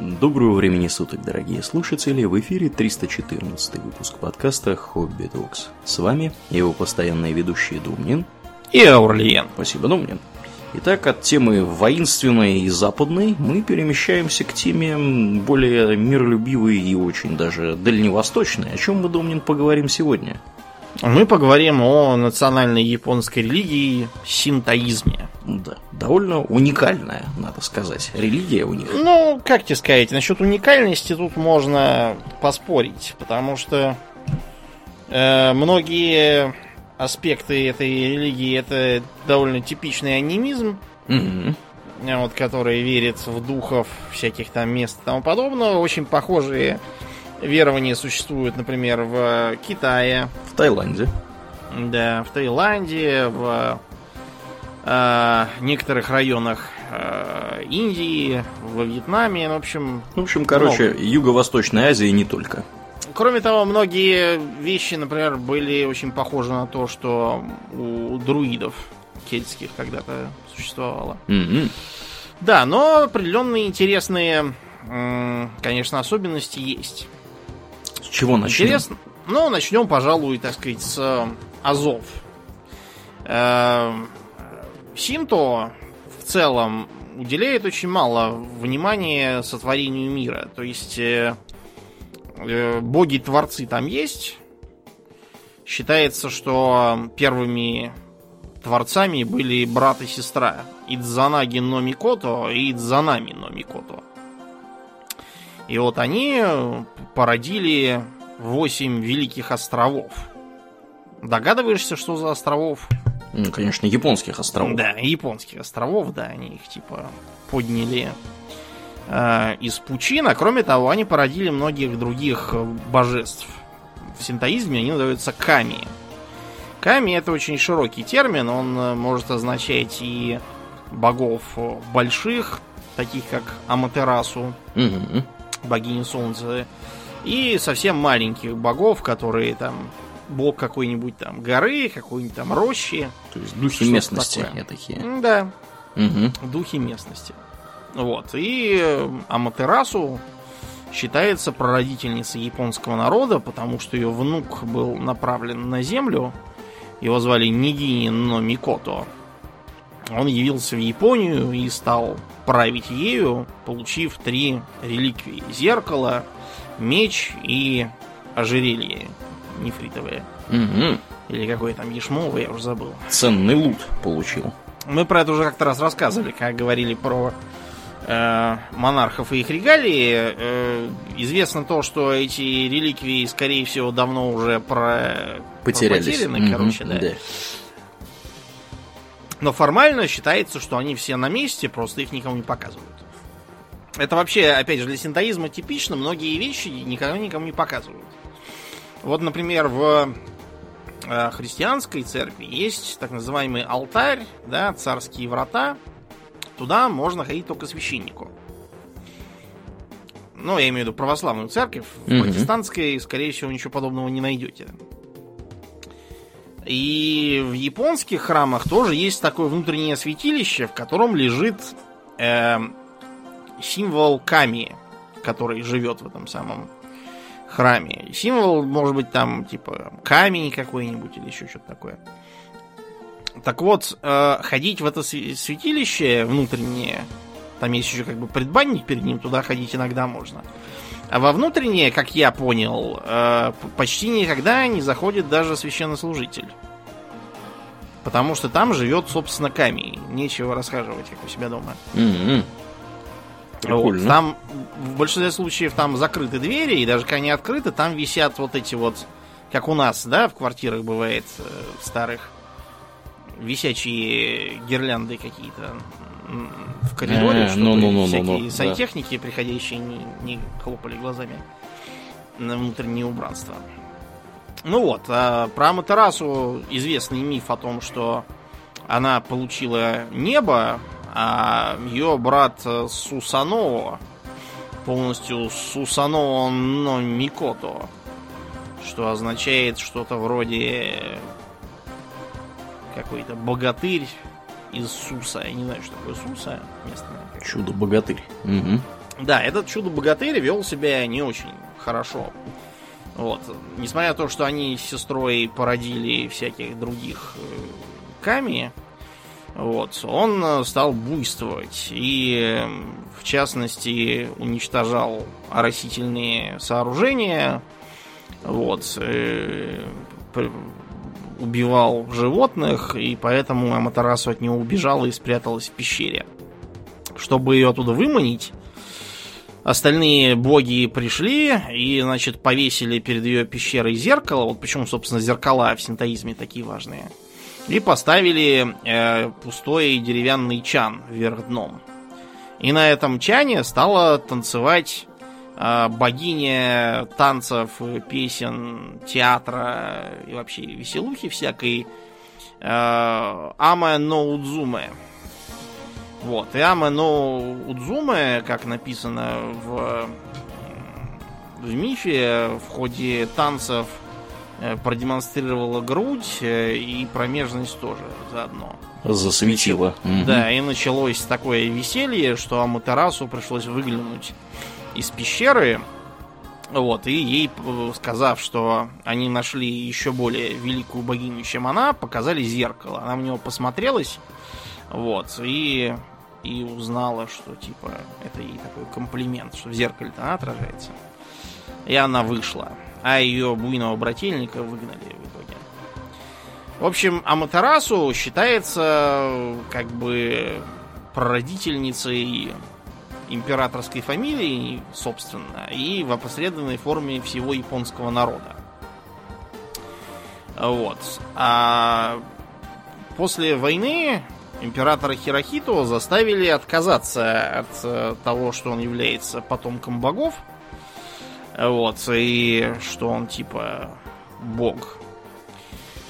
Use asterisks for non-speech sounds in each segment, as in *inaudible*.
Доброго времени суток, дорогие слушатели! В эфире 314 выпуск подкаста «Хобби Докс». С вами его постоянные ведущие Думнин и Аурлиен. Спасибо, Думнин. Итак, от темы воинственной и западной мы перемещаемся к теме более миролюбивой и очень даже дальневосточной. О чем мы, Думнин, поговорим сегодня? Мы поговорим о национальной японской религии синтоизме. Да, довольно уникальная, надо сказать, религия у них. Ну, как тебе сказать, насчет уникальности тут можно поспорить, потому что э, многие аспекты этой религии это довольно типичный анимизм, Мгм. вот, который верит в духов всяких там мест и тому подобного. Очень похожие верования существуют, например, в Китае, В Таиланде. да, в Таиланде, в э, некоторых районах э, Индии, во Вьетнаме, ну, в общем. В общем, короче, Юго-Восточная Азия и не только. Кроме того, многие вещи, например, были очень похожи на то, что у друидов кельтских когда-то существовало. Мгм. Да, но определенные интересные, конечно, особенности есть. С чего начнем? Интересно. Ну, начнем, пожалуй, так сказать, с э, Азов. Синто в целом уделяет очень мало внимания сотворению мира. То есть э, э, боги-творцы там есть. Считается, что первыми творцами были брат и сестра Идзанаги но Микото и Идзанами но Микото. И вот они породили восемь великих островов. Догадываешься, что за островов? Ну, конечно, японских островов. Да, японских островов, да, они их типа подняли э, из пучин, а кроме того, они породили многих других э, божеств. В синтоизме они называются ками. Ками это очень широкий термин, он э, может означать и богов э, больших, таких как Аматерасу, Мгм. богини солнца, и совсем маленьких богов, которые там бог какой-нибудь там горы, какой-нибудь там рощи. То есть духи местности такое. такие. Да, Мгм. духи местности. Вот. И э, Аматерасу считается прародительницей японского народа, потому что ее внук был направлен на землю. Его звали Нигини но Микото. Он явился в Японию и стал править ею, получив три реликвии. Зеркало, меч и ожерелье нефритовое. Мгм. Или какое там ешмовое, я уже забыл. Ценный лут получил. Мы про это уже как-то раз рассказывали, как говорили про э, монархов и их регалии. Э, известно то, что эти реликвии, скорее всего, давно уже про... Потерялись. потеряны, Мгм. короче, да. Но формально считается, что они все на месте, просто их никому не показывают. Это вообще, опять же, для синтоизма типично, многие вещи никогда никому не показывают. Вот, например, в э, христианской церкви есть так называемый алтарь, да, царские врата. Туда можно ходить только священнику. Ну, я имею в виду православную церковь. В протестантской, скорее всего, ничего подобного не найдете. И в японских храмах тоже есть такое внутреннее святилище, в котором лежит э, символ Ками, который живет в этом самом храме. Символ может быть там типа камень какой-нибудь или еще что-то такое. Так вот, э, ходить в это святилище внутреннее, там есть еще как бы предбанник перед ним, туда ходить иногда можно. А во внутреннее, как я понял, э, почти никогда не заходит даже священнослужитель. Потому что там живет, собственно, камень. Нечего расхаживать, как у себя дома. Вот. Прикольно. Там в большинстве случаев там закрыты двери, и даже когда они открыты, там висят вот эти вот, как у нас, да, в квартирах бывает э, в старых, висячие гирлянды какие-то в коридоре, Э, чтобы ну-ну-ну-ну-ну, всякие да. сантехники, приходящие, не, не хлопали глазами на внутреннее убранство. Ну вот, а про Аматерасу известный миф о том, что она получила небо, а ее брат э, Сусано полностью Сусано но Микото, что означает что-то вроде какой-то богатырь из Суса. Я не знаю, что такое Суса местное. Чудо-богатырь. Мгм. Да, этот чудо-богатырь вел себя не очень хорошо. Вот. Несмотря на то, что они с сестрой породили всяких других э, Ками, вот, он стал буйствовать и, в частности, уничтожал оросительные сооружения, вот, э, убивал животных, и поэтому Аматерасу от него убежала и спряталась в пещере. Чтобы ее оттуда выманить, остальные боги пришли и, значит, повесили перед ее пещерой зеркало. Вот почему, собственно, зеркала в синтоизме такие важные. И поставили э, пустой деревянный чан вверх дном. И на этом чане стала танцевать э, богиня танцев, песен, театра и вообще веселухи всякой э, Ама Ноудзуме. Вот. И Ама Ноудзуме, как написано в, в мифе, в ходе танцев продемонстрировала грудь э, и промежность тоже заодно. Засветила. Да, и началось такое веселье, что Аматерасу пришлось выглянуть из пещеры. Вот, и ей, э, сказав, что они нашли еще более великую богиню, чем она, показали зеркало. Она в него посмотрелась, вот, и, и узнала, что, типа, это ей такой комплимент, что в зеркале-то она отражается. И она вышла а ее буйного брательника выгнали в итоге. В общем, Аматерасу считается как бы прародительницей императорской фамилии, собственно, и в опосредованной форме всего японского народа. Вот. А после войны императора Хирохито заставили отказаться от э, того, что он является потомком богов – вот, и что он типа бог.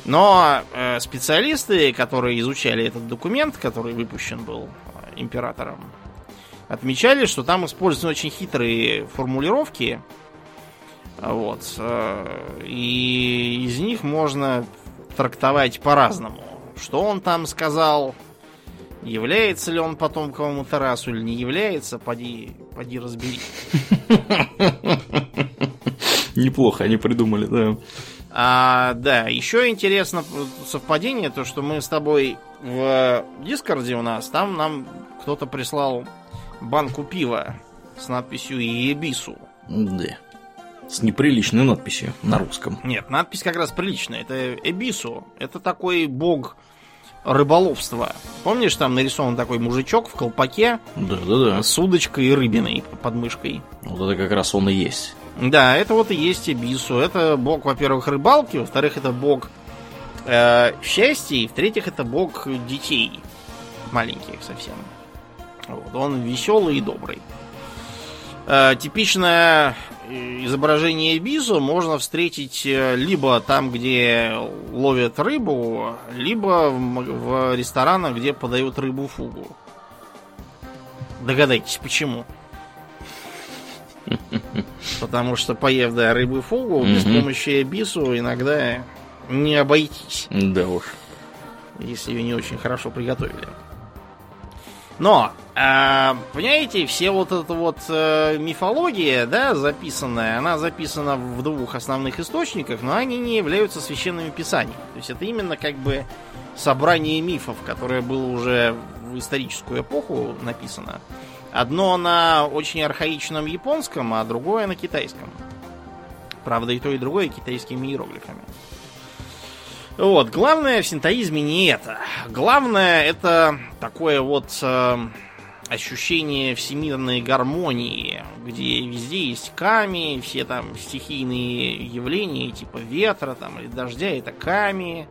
Но э, специалисты, которые изучали этот документ, который выпущен был э, императором, отмечали, что там используются очень хитрые формулировки. Вот. Э, и из них можно трактовать по-разному. Что он там сказал, является ли он потомком Матарасу или не является, поди, поди разбери. Неплохо они придумали, да. А, да, еще интересно совпадение, то, что мы с тобой в Дискорде у нас, там нам кто-то прислал банку пива с надписью «Ебису». Да. С неприличной надписью на русском. Нет, надпись как раз приличная. Это Эбису. Это такой бог рыболовства. Помнишь, там нарисован такой мужичок в колпаке? Да, да, да. С удочкой и рыбиной под мышкой. Вот это как раз он и есть. Да, это вот и есть Эбису. Это бог, во-первых, рыбалки, во-вторых, это бог э, счастья, и в-третьих, это бог детей маленьких совсем. Вот, он веселый и добрый. Э, типичное изображение Эбису можно встретить э, либо там, где ловят рыбу, либо в, в ресторанах, где подают рыбу фугу. Догадайтесь, почему? *laughs* Потому что, поев да, рыбы фугу, без помощи бису иногда не обойтись. Да уж. Если ее не очень хорошо приготовили. Но, э, понимаете, все вот эта вот э, мифология, да, записанная, она записана в двух основных источниках, но они не являются священными писаниями. То есть это именно как бы собрание мифов, которое было уже в историческую эпоху написано. Одно на очень архаичном японском, а другое на китайском. Правда, и то, и другое китайскими иероглифами. Вот, главное в синтоизме не это. Главное это такое вот э, ощущение всемирной гармонии, где везде есть ками, все там стихийные явления, типа ветра там или дождя, это ками,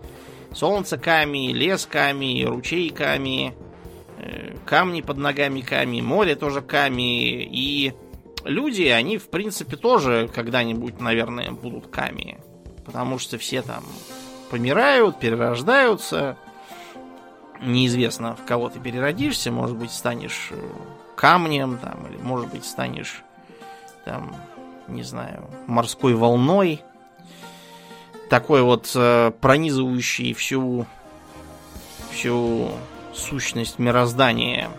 солнце ками, лес ками, ручей ками, Э, камни под ногами Ками, море тоже Ками, и люди, они, в принципе, тоже когда-нибудь, наверное, будут Ками. Потому что все там помирают, перерождаются. Неизвестно, в кого ты переродишься. Может быть, станешь э, камнем, там, или, может быть, станешь, там, не знаю, морской волной. Такой вот э, пронизывающий всю всю сущность мироздания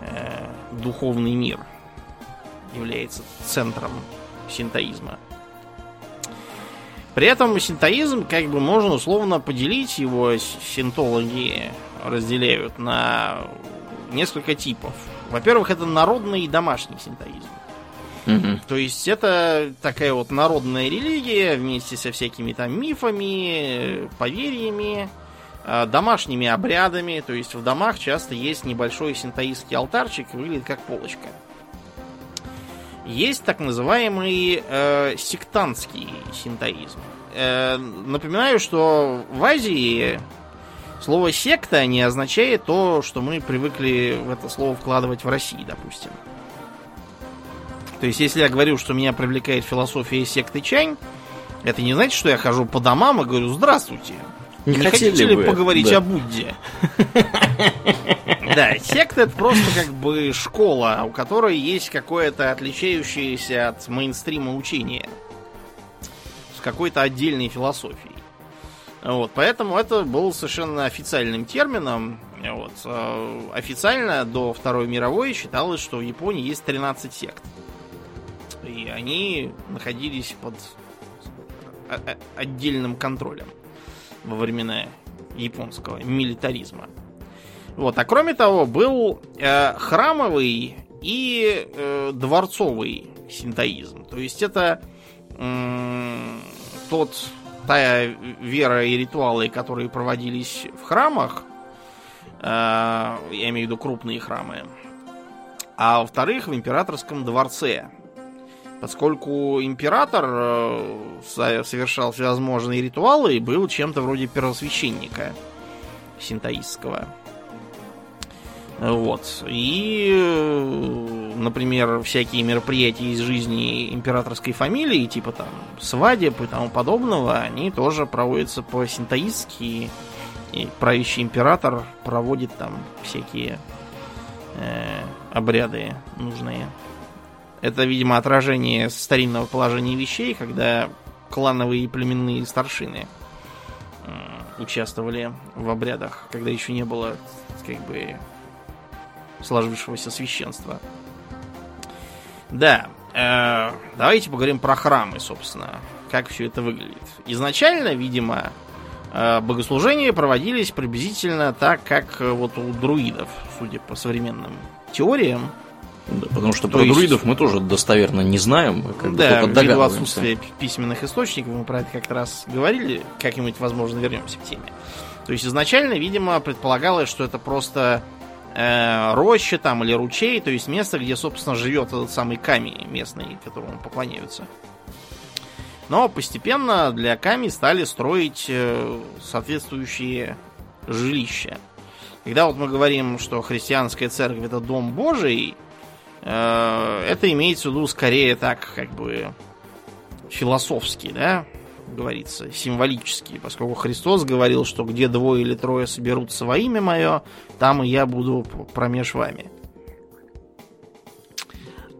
э, духовный мир является центром синтоизма. При этом синтоизм, как бы можно условно поделить его, синтологи разделяют на несколько типов. Во-первых, это народный и домашний синтоизм. Угу. То есть это такая вот народная религия вместе со всякими там мифами, поверьями, а, домашними обрядами. То есть в домах часто есть небольшой синтоистский алтарчик, выглядит как полочка. Есть так называемый э, сектантский синтоизм. Э, напоминаю, что в Азии слово секта не означает то, что мы привыкли в это слово вкладывать в России, допустим. То есть, если я говорю, что меня привлекает философия секты Чань, это не значит, что я хожу по домам и говорю «Здравствуйте». Не, не хотите ли поговорить да. о Будде? *laughs* Да, секта это просто как бы школа, у которой есть какое-то отличающееся от мейнстрима учение. С какой-то отдельной философией. Вот, поэтому это был совершенно официальным термином. Вот. Э, официально до Второй мировой считалось, что в Японии есть 13 сект. И они находились под отдельным контролем во времена японского милитаризма. Вот. А кроме того, был э, храмовый и э, дворцовый синтоизм. То есть это э, тот, та вера и ритуалы, которые проводились в храмах, э, я имею в виду крупные храмы, а во-вторых, в императорском дворце. Поскольку император э, совершал всевозможные ритуалы и был чем-то вроде первосвященника синтоистского. Вот. И, например, всякие мероприятия из жизни императорской фамилии, типа там свадеб и тому подобного, они тоже проводятся по синтоистски. И правящий император проводит там всякие э, обряды нужные. Это, видимо, отражение старинного положения вещей, когда клановые и племенные старшины э, участвовали в обрядах, когда еще не было как бы сложившегося священства. Да, э, давайте поговорим про храмы, собственно, как все это выглядит. Изначально, видимо, э, богослужения проводились приблизительно так, как э, вот у друидов, судя по современным теориям. Да, потому что То про есть... друидов мы тоже достоверно не знаем. Как да, бы ввиду отсутствия письменных источников, мы про это как-то раз говорили, как-нибудь, возможно, вернемся к теме. То есть изначально, видимо, предполагалось, что это просто э, роща там или ручей, то есть место, где, собственно, живет этот самый Ками местный, которому поклоняются. Но постепенно для Ками стали строить э, соответствующие жилища. Когда вот мы говорим, что христианская церковь это дом Божий, э, это имеется в виду скорее так, как бы философский, да, говорится, символические, поскольку Христос говорил, что где двое или трое соберутся во имя мое, там и я буду промеж вами.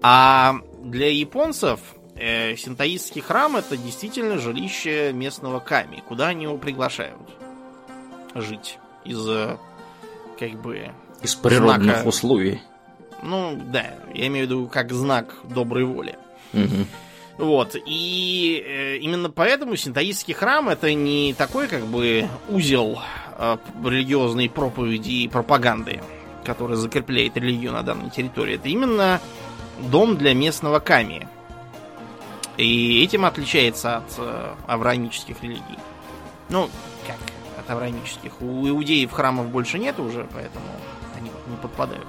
А для японцев э, синтоистский храм это действительно жилище местного ками, куда они его приглашают жить из как бы из природных знака... условий. Ну да, я имею в виду как знак доброй воли. Угу. Вот. И э, именно поэтому синтоистский храм это не такой как бы узел э, религиозной проповеди и пропаганды, который закрепляет религию на данной территории. Это именно дом для местного ками. И этим отличается от э, авраамических религий. Ну, как от авраамических. У иудеев храмов больше нет уже, поэтому они не подпадают.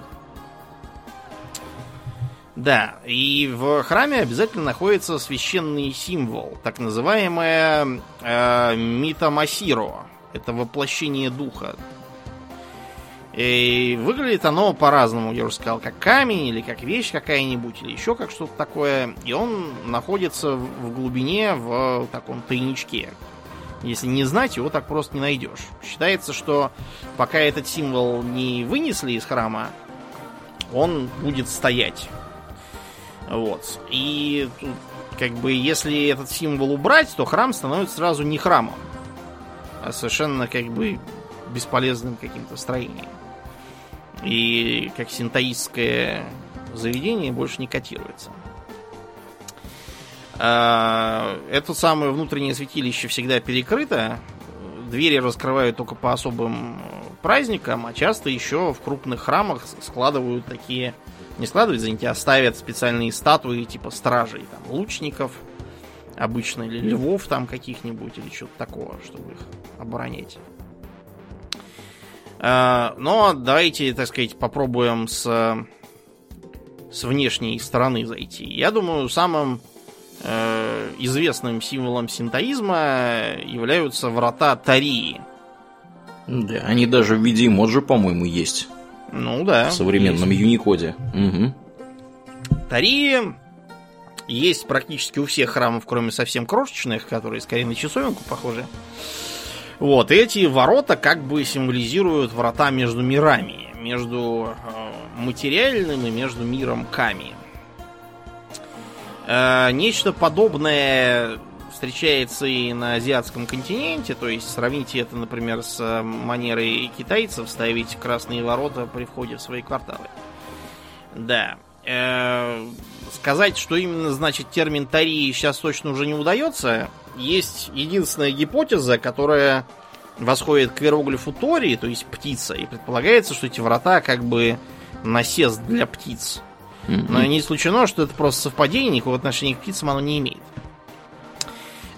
Да, и в храме обязательно находится священный символ, так называемое э, митамасиро. Это воплощение духа. И выглядит оно по-разному, я уже сказал, как камень, или как вещь какая-нибудь, или еще как что-то такое. И он находится в глубине в таком тайничке. Если не знать, его так просто не найдешь. Считается, что пока этот символ не вынесли из храма, он будет стоять вот. И как бы если этот символ убрать, то храм становится сразу не храмом, а совершенно как бы бесполезным каким-то строением. И как синтоистское заведение больше не котируется. А, это самое внутреннее святилище всегда перекрыто. Двери раскрывают только по особым праздникам, а часто еще в крупных храмах складывают такие... Не складывают, извините, а ставят специальные статуи типа стражей, там, лучников обычно, или львов там каких-нибудь, или что-то такого, чтобы их оборонять. А, но давайте, так сказать, попробуем с, с внешней стороны зайти. Я думаю, самым Э, известным символом синтоизма являются врата Тарии. Да, они даже в виде эмоджи, по-моему, есть. Ну да. В современном есть. Юникоде. Угу. Тарии есть практически у всех храмов, кроме совсем крошечных, которые скорее на часовенку похожи. Вот, эти ворота как бы символизируют врата между мирами, между э, материальным и между миром Ками. Э, нечто подобное встречается и на азиатском континенте, то есть сравните это, например, с э, манерой китайцев ставить красные ворота при входе в свои кварталы. Да. Э, сказать, что именно значит термин Тарии сейчас точно уже не удается. Есть единственная гипотеза, которая восходит к иероглифу Тори, то есть птица, и предполагается, что эти врата как бы насест для птиц. Но не исключено, что это просто совпадение, никакого отношения к птицам оно не имеет.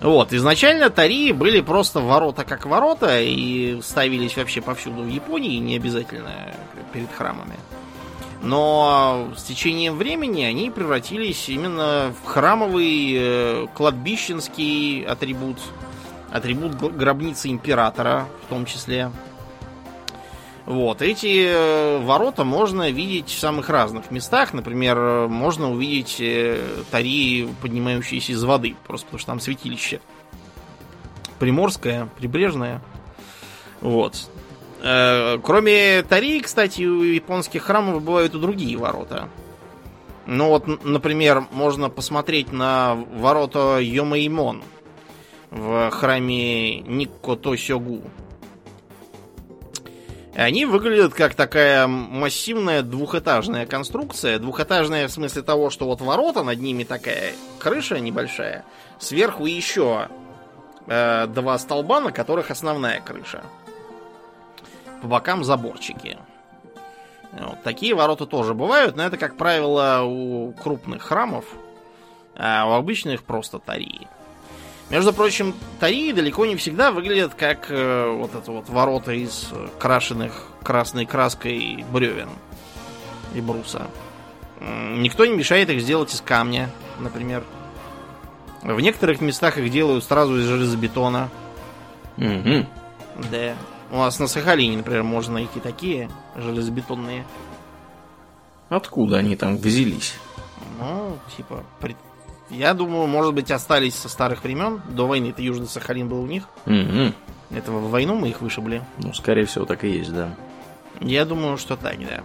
Вот, изначально Тарии были просто ворота как ворота и ставились вообще повсюду в Японии, не обязательно перед храмами. Но с течением времени они превратились именно в храмовый э, кладбищенский атрибут, атрибут гробницы императора в том числе. Вот, эти э, ворота можно видеть в самых разных местах. Например, можно увидеть э, тари, поднимающиеся из воды, просто потому что там святилище. Приморское, прибрежное. Вот. Э, кроме тари, кстати, у японских храмов бывают и другие ворота. Ну вот, например, можно посмотреть на ворота Йомеймон в храме Никко Тосёгу они выглядят как такая массивная двухэтажная конструкция. Двухэтажная в смысле того, что вот ворота, над ними такая крыша небольшая. Сверху еще э, два столба, на которых основная крыша. По бокам заборчики. Вот, такие ворота тоже бывают, но это, как правило, у крупных храмов, а у обычных просто тарии. Между прочим, Таи далеко не всегда выглядят как э, вот это вот ворота из крашенных красной краской бревен и бруса. Никто не мешает их сделать из камня, например. В некоторых местах их делают сразу из железобетона. Угу. Да. У нас на Сахалине, например, можно найти такие железобетонные. Откуда они там взялись? Ну, типа, пред, я думаю, может быть, остались со старых времен. До войны это Южный Сахалин был у них. Угу. Это в войну мы их вышибли. Ну, скорее всего, так и есть, да. Я думаю, что так, да.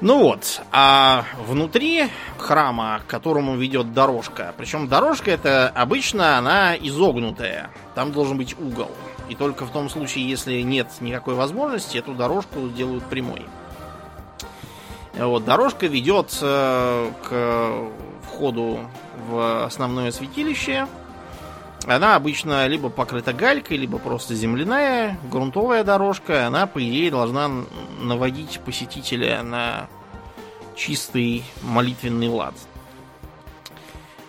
Ну вот, а внутри храма, к которому ведет дорожка, причем дорожка это обычно она изогнутая, там должен быть угол. И только в том случае, если нет никакой возможности, эту дорожку делают прямой. Вот, дорожка ведет э, к входу в основное святилище. Она обычно либо покрыта галькой, либо просто земляная, грунтовая дорожка. Она, по идее, должна наводить посетителя на чистый молитвенный лад.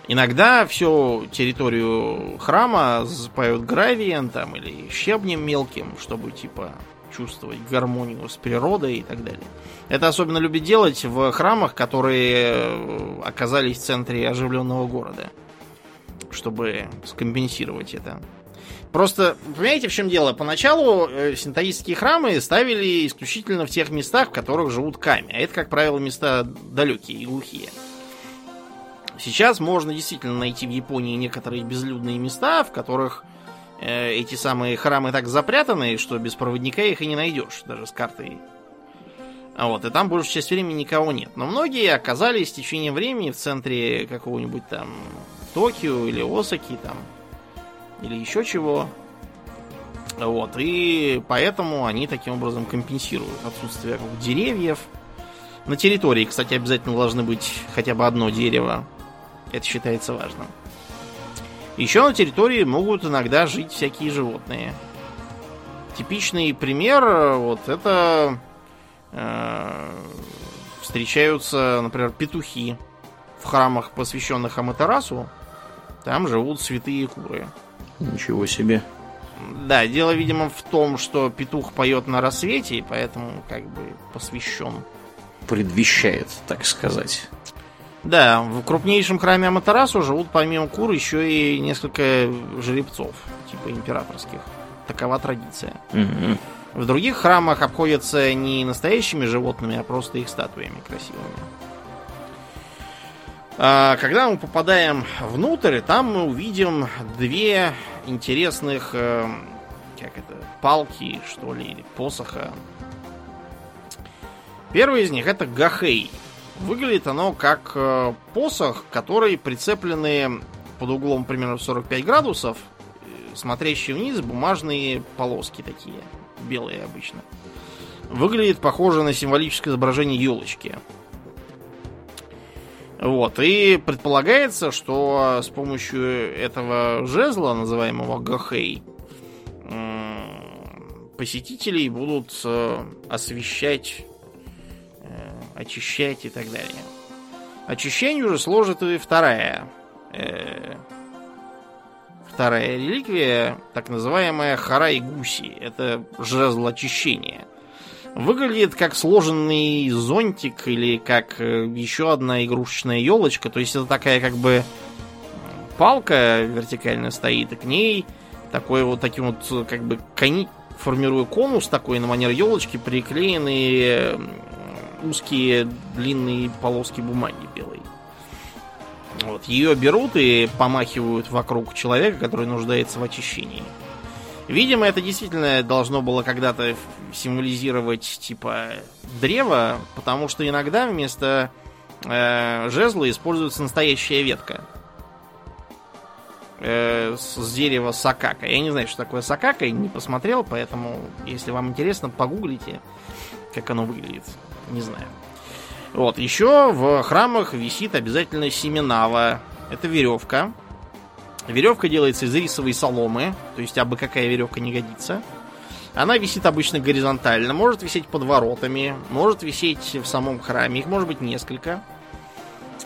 Иногда всю территорию храма засыпают гравием там, или щебнем мелким, чтобы типа чувствовать гармонию с природой и так далее. Это особенно любят делать в храмах, которые э, оказались в центре оживленного города, чтобы скомпенсировать это. Просто, понимаете, в чем дело? Поначалу э, синтоистские храмы ставили исключительно в тех местах, в которых живут ками. А это, как правило, места далекие и глухие. Сейчас можно действительно найти в Японии некоторые безлюдные места, в которых эти самые храмы так запрятаны, что без проводника их и не найдешь, даже с картой а вот, и там большую часть времени никого нет. Но многие оказались в течение времени в центре какого-нибудь там Токио или Осаки там, или еще чего. Вот, и поэтому они таким образом компенсируют отсутствие деревьев, На территории, кстати, обязательно должны быть хотя бы одно дерево. Это считается важным. Еще на территории могут иногда жить всякие животные. Типичный пример вот это э, встречаются, например, петухи в храмах, посвященных Аматерасу. Там живут святые куры. Ничего себе. Да, дело, видимо, в том, что петух поет на рассвете, и поэтому как бы посвящен. Предвещает, так сказать. Да, в крупнейшем храме Аматерасу живут помимо кур еще и несколько жеребцов, типа императорских. Такова традиция. Угу. В других храмах обходятся не настоящими животными, а просто их статуями красивыми. А, когда мы попадаем внутрь, там мы увидим две интересных, э, как это, палки, что ли, или посоха. Первый из них это Гахей. Выглядит оно как э, посох, который прицеплены под углом примерно 45 градусов, э, смотрящие вниз бумажные полоски такие, белые обычно. Выглядит похоже на символическое изображение елочки. Вот, и предполагается, что с помощью этого жезла, называемого Гахей, посетителей будут э, освещать, очищать и так далее. Очищению уже сложит и вторая э, вторая реликвия, так называемая Харай Гуси. Это жезл очищения. Выглядит как сложенный зонтик или как э, еще одна игрушечная елочка. То есть это такая как бы палка вертикально стоит, и к ней такой вот таким вот э, как бы кони, формируя конус такой на манер елочки, приклеенные узкие длинные полоски бумаги белой. Вот, ее берут и помахивают вокруг человека, который нуждается в очищении. Видимо, это действительно должно было когда-то символизировать типа древо, потому что иногда вместо э, жезла используется настоящая ветка э, с, дерева сакака. Я не знаю, что такое сакака, не посмотрел, поэтому, если вам интересно, погуглите, как оно выглядит. Не знаю. Вот, еще в храмах висит обязательно семенава. Это веревка, Веревка делается из рисовой соломы, то есть абы какая веревка не годится. Она висит обычно горизонтально, может висеть под воротами, может висеть в самом храме, их может быть несколько.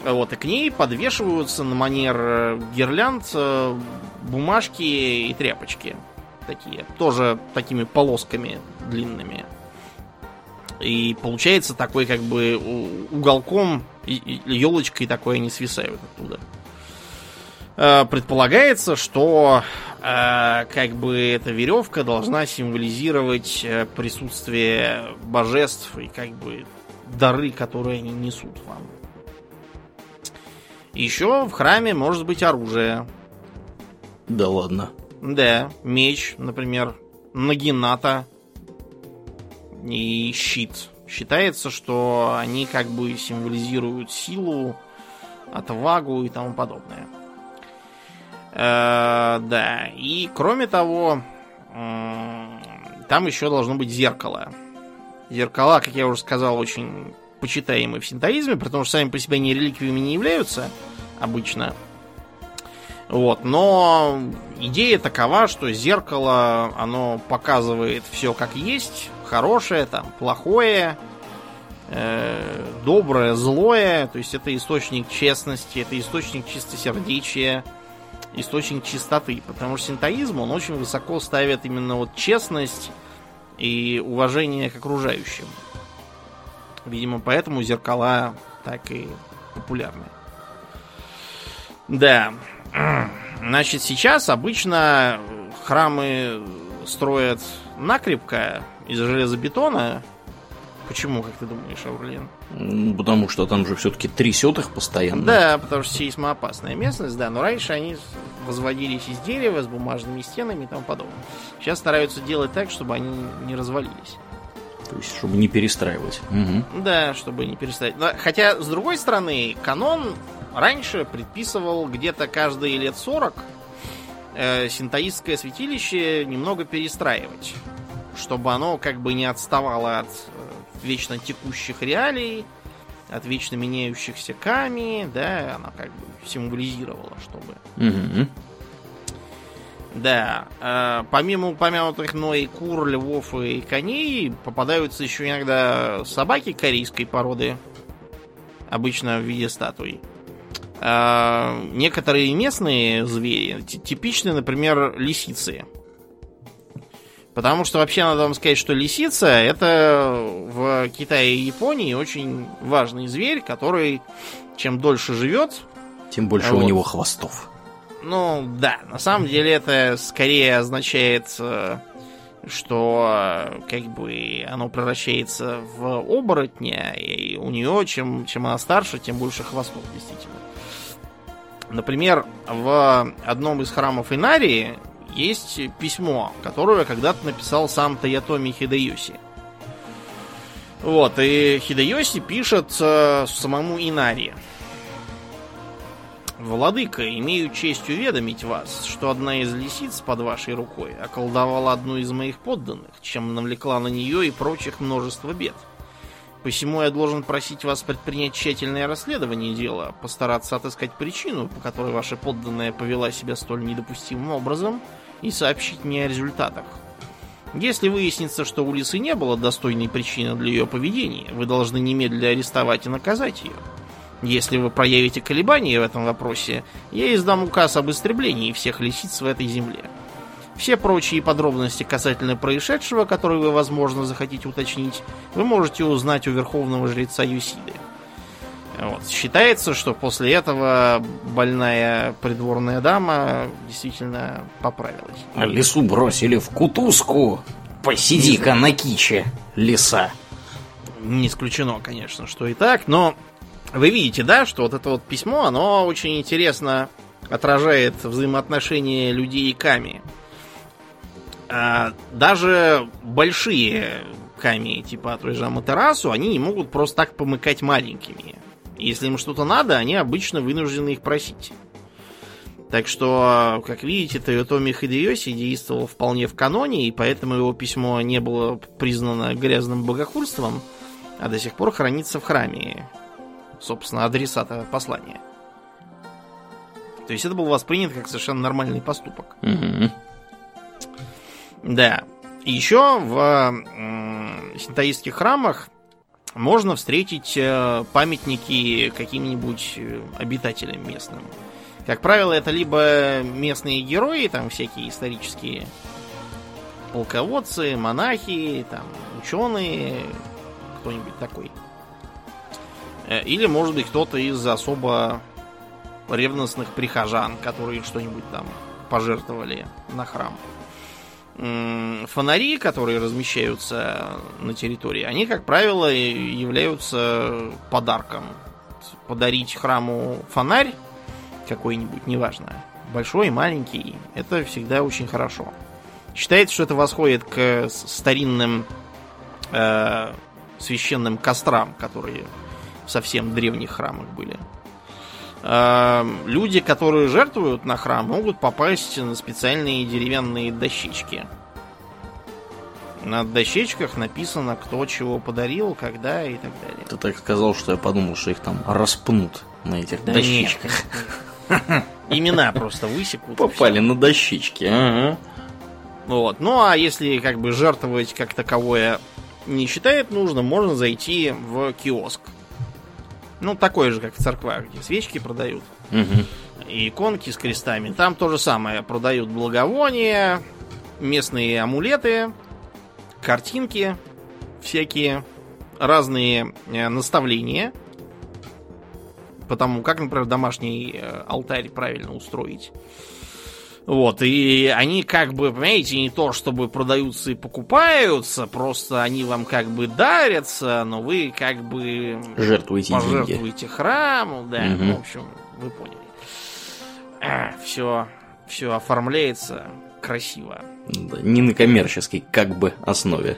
Вот, и к ней подвешиваются на манер э, гирлянд э, бумажки и тряпочки. Такие, тоже такими полосками длинными. И получается такой как бы уголком елочкой такое не свисают оттуда. Э, предполагается, что э, как бы эта веревка должна символизировать э, присутствие божеств и как бы дары, которые они несут вам. Еще в храме может быть оружие. Да ладно. Да, меч, например, нагината и щит. Считается, что они как бы символизируют силу, отвагу и тому подобное. Э, да, и кроме того, там еще должно быть зеркало. Зеркала, как я уже сказал, очень почитаемы в синтоизме, потому что сами по себе они реликвиями не являются обычно. Вот, но идея такова, что зеркало, оно показывает все как есть, хорошее, там, плохое, э, доброе, злое, то есть это источник честности, это источник чистосердечия, источник чистоты. Потому что синтоизм, он очень высоко ставит именно вот честность и уважение к окружающим. Видимо, поэтому зеркала так и популярны. Да. Значит, сейчас обычно храмы строят накрепко из железобетона, Почему, как ты думаешь, Аурлиен? Потому что там же все-таки трясет их постоянно. Да, потому что сейсмоопасная местность, да, но раньше они возводились из дерева с бумажными стенами и тому подобное. Сейчас стараются делать так, чтобы они не развалились. То есть, чтобы не перестраивать. Угу. Да, чтобы не перестраивать. Но, хотя, с другой стороны, канон раньше предписывал где-то каждые лет 40 э, синтоистское святилище немного перестраивать чтобы оно как бы не отставало от вечно текущих реалий, от вечно меняющихся ками, да, она как бы символизировала, чтобы. Да, э, помимо упомянутых мной кур, львов и коней, попадаются еще иногда собаки корейской породы, обычно в виде статуй. Э, некоторые местные звери, т- типичны, например, лисицы. Потому что вообще надо вам сказать, что лисица это в Китае и Японии очень важный зверь, который чем дольше живет, Тем больше А у вот. него хвостов. ну да, на самом деле это скорее означает, э, что э, как бы оно превращается в оборотня, и у нее чем, чем она старше, тем больше хвостов, действительно. Например, в одном из храмов Инарии есть письмо, которое когда-то написал сам Таятоми Хидеоси. Вот, и Хидеоси пишет э, самому Инари. Владыка, имею честь уведомить вас, что одна из лисиц под вашей рукой околдовала одну из моих подданных, чем навлекла на нее и прочих множество бед. Посему я должен просить вас предпринять тщательное расследование дела, постараться отыскать причину, по которой ваша подданная повела себя столь недопустимым образом, и сообщить мне о результатах. Если выяснится, что у лисы не было достойной причины для ее поведения, вы должны немедленно арестовать и наказать ее. Если вы проявите колебания в этом вопросе, я издам указ об истреблении всех лисиц в этой земле. Все прочие подробности касательно происшедшего, которые вы, возможно, захотите уточнить, вы можете узнать у верховного жреца Юсиды. Вот. Считается, что после этого больная придворная дама действительно поправилась. А лису бросили в кутузку. Посиди-ка на киче, лиса. Не исключено, конечно, что и так, но вы видите, да, что вот это вот письмо, оно очень интересно отражает взаимоотношения людей и Ками. А, даже большие Ками, типа той же Аматерасу, они не могут просто так помыкать маленькими. Если им что-то надо, они обычно вынуждены их просить. Так что, как видите, Тойотоми Хидеоси действовал вполне в каноне, и поэтому его письмо не было признано грязным богохульством, а до сих пор хранится в храме, собственно, адресата послания. То есть это был воспринят как совершенно нормальный поступок. Мгм. Да. И еще в м, синтоистских храмах можно встретить э, памятники каким-нибудь э, обитателям местным. Как правило, это либо местные герои, там всякие исторические полководцы, монахи, там ученые, кто-нибудь такой. Э, Или, может быть, кто-то из особо ревностных прихожан, которые что-нибудь там пожертвовали на храм. Фонари, которые размещаются на территории, они, как правило, являются подарком. Подарить храму фонарь какой-нибудь, неважно, большой, маленький, это всегда очень хорошо. Считается, что это восходит к старинным э, священным кострам, которые в совсем древних храмах были. Э, люди, которые жертвуют на храм, могут попасть на специальные деревянные дощечки. На дощечках написано, кто чего подарил, когда и так далее. Ты так сказал, что я подумал, что их там распнут на этих Да дощечках. *laughs* Имена просто высекут. Попали на дощечки. Ага. Вот. Ну а если как бы жертвовать как таковое не считает нужным, можно зайти в киоск. Ну, такой же, как в церквах, где свечки продают. Мгм. И иконки с крестами. Там то же самое. Продают благовония, местные амулеты, картинки всякие, разные э, наставления. Потому как, например, домашний э, алтарь правильно устроить. Вот, и они как бы, понимаете, не то чтобы продаются и покупаются, просто они вам как бы дарятся, но вы как бы Жертвуйте деньги. пожертвуете храму, да, Мгм. ну, в общем, вы поняли. все, все оформляется красиво. Да, не на коммерческой как бы основе.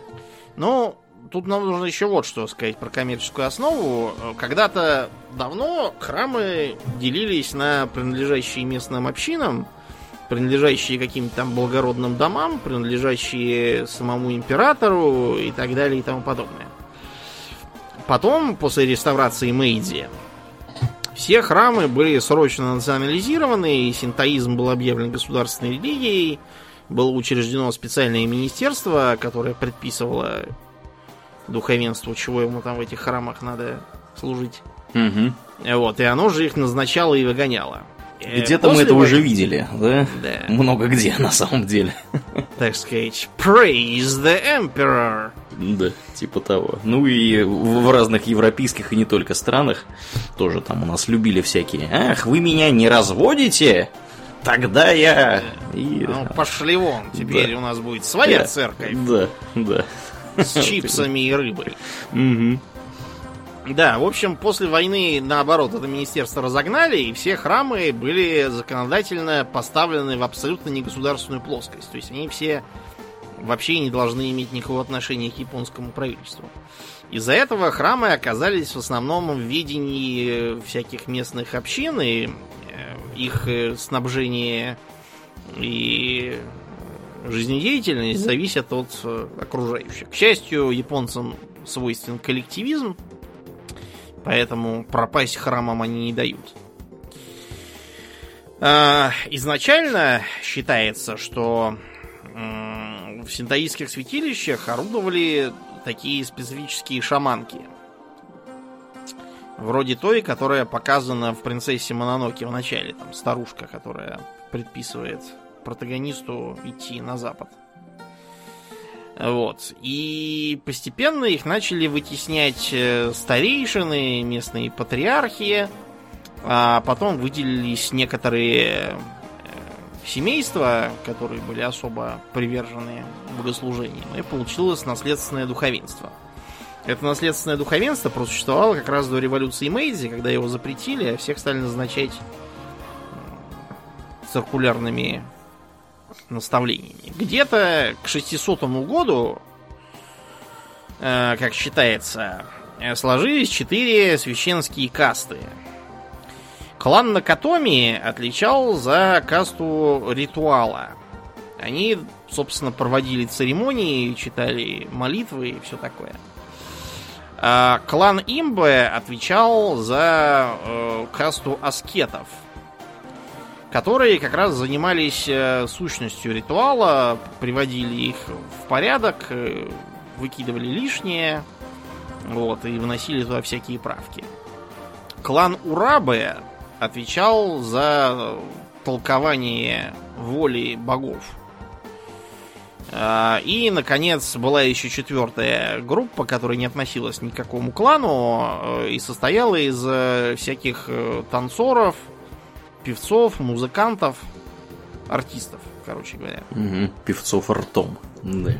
Ну, тут нам нужно еще вот что сказать про коммерческую основу. Э, Когда-то давно храмы делились на принадлежащие местным общинам, принадлежащие каким-то там благородным домам, принадлежащие самому императору и так далее и тому подобное. потом, после реставрации Мэйдзи, все храмы были срочно национализированы, и синтоизм был объявлен государственной религией, было учреждено специальное министерство, которое предписывало духовенству, чего ему там в этих храмах надо служить. Угу. Вот, и оно же их назначало и выгоняло. Э, Где-то мы это войны, уже видели, да? Да. Много где, на самом деле. Так сказать, praise the emperor. Да, типа того. Ну и в разных европейских и не только странах тоже там у нас любили всякие. Ах, вы меня не разводите? Тогда я... И... Ну, пошли вон, теперь Да. у нас будет своя Да. церковь Да, да. с чипсами и рыбой. Мгм. Да, в общем, после войны, наоборот, это министерство разогнали, и все храмы были законодательно поставлены в абсолютно негосударственную плоскость. То есть они все вообще не должны иметь никакого отношения к японскому правительству. Из-за этого храмы оказались в основном в видении всяких местных общин, и э, их э, снабжение и жизнедеятельность зависят от э, окружающих. К счастью, японцам свойствен коллективизм, поэтому пропасть храмам они не дают. А, Изначально считается, что в синтоистских святилищах орудовали такие специфические шаманки. Вроде той, которая показана в «Принцессе Мононоке» в начале. Там старушка, которая предписывает протагонисту идти на запад. Вот. И постепенно их начали вытеснять э, старейшины, местные патриархи, а потом выделились некоторые э, семейства, которые были особо привержены богослужениям, и получилось наследственное духовенство. Это наследственное духовенство просуществовало как раз до революции Мэйдзи, когда его запретили, а всех стали назначать циркулярными наставлениями. Где-то к 600 году, э, как считается, э, сложились четыре священские касты. Клан Накатоми отличал за касту ритуала. Они, собственно, проводили церемонии, читали молитвы и все такое. А клан Имбе отвечал за э, касту аскетов, которые как раз занимались э, сущностью ритуала, приводили их в порядок, э, выкидывали лишнее, вот, и вносили туда всякие правки. Клан Урабе отвечал за толкование воли богов. А, И, наконец, была еще четвертая группа, которая не относилась ни к какому клану э, и состояла из всяких танцоров, певцов, музыкантов, артистов, короче говоря. Мгм. Певцов ртом. Да.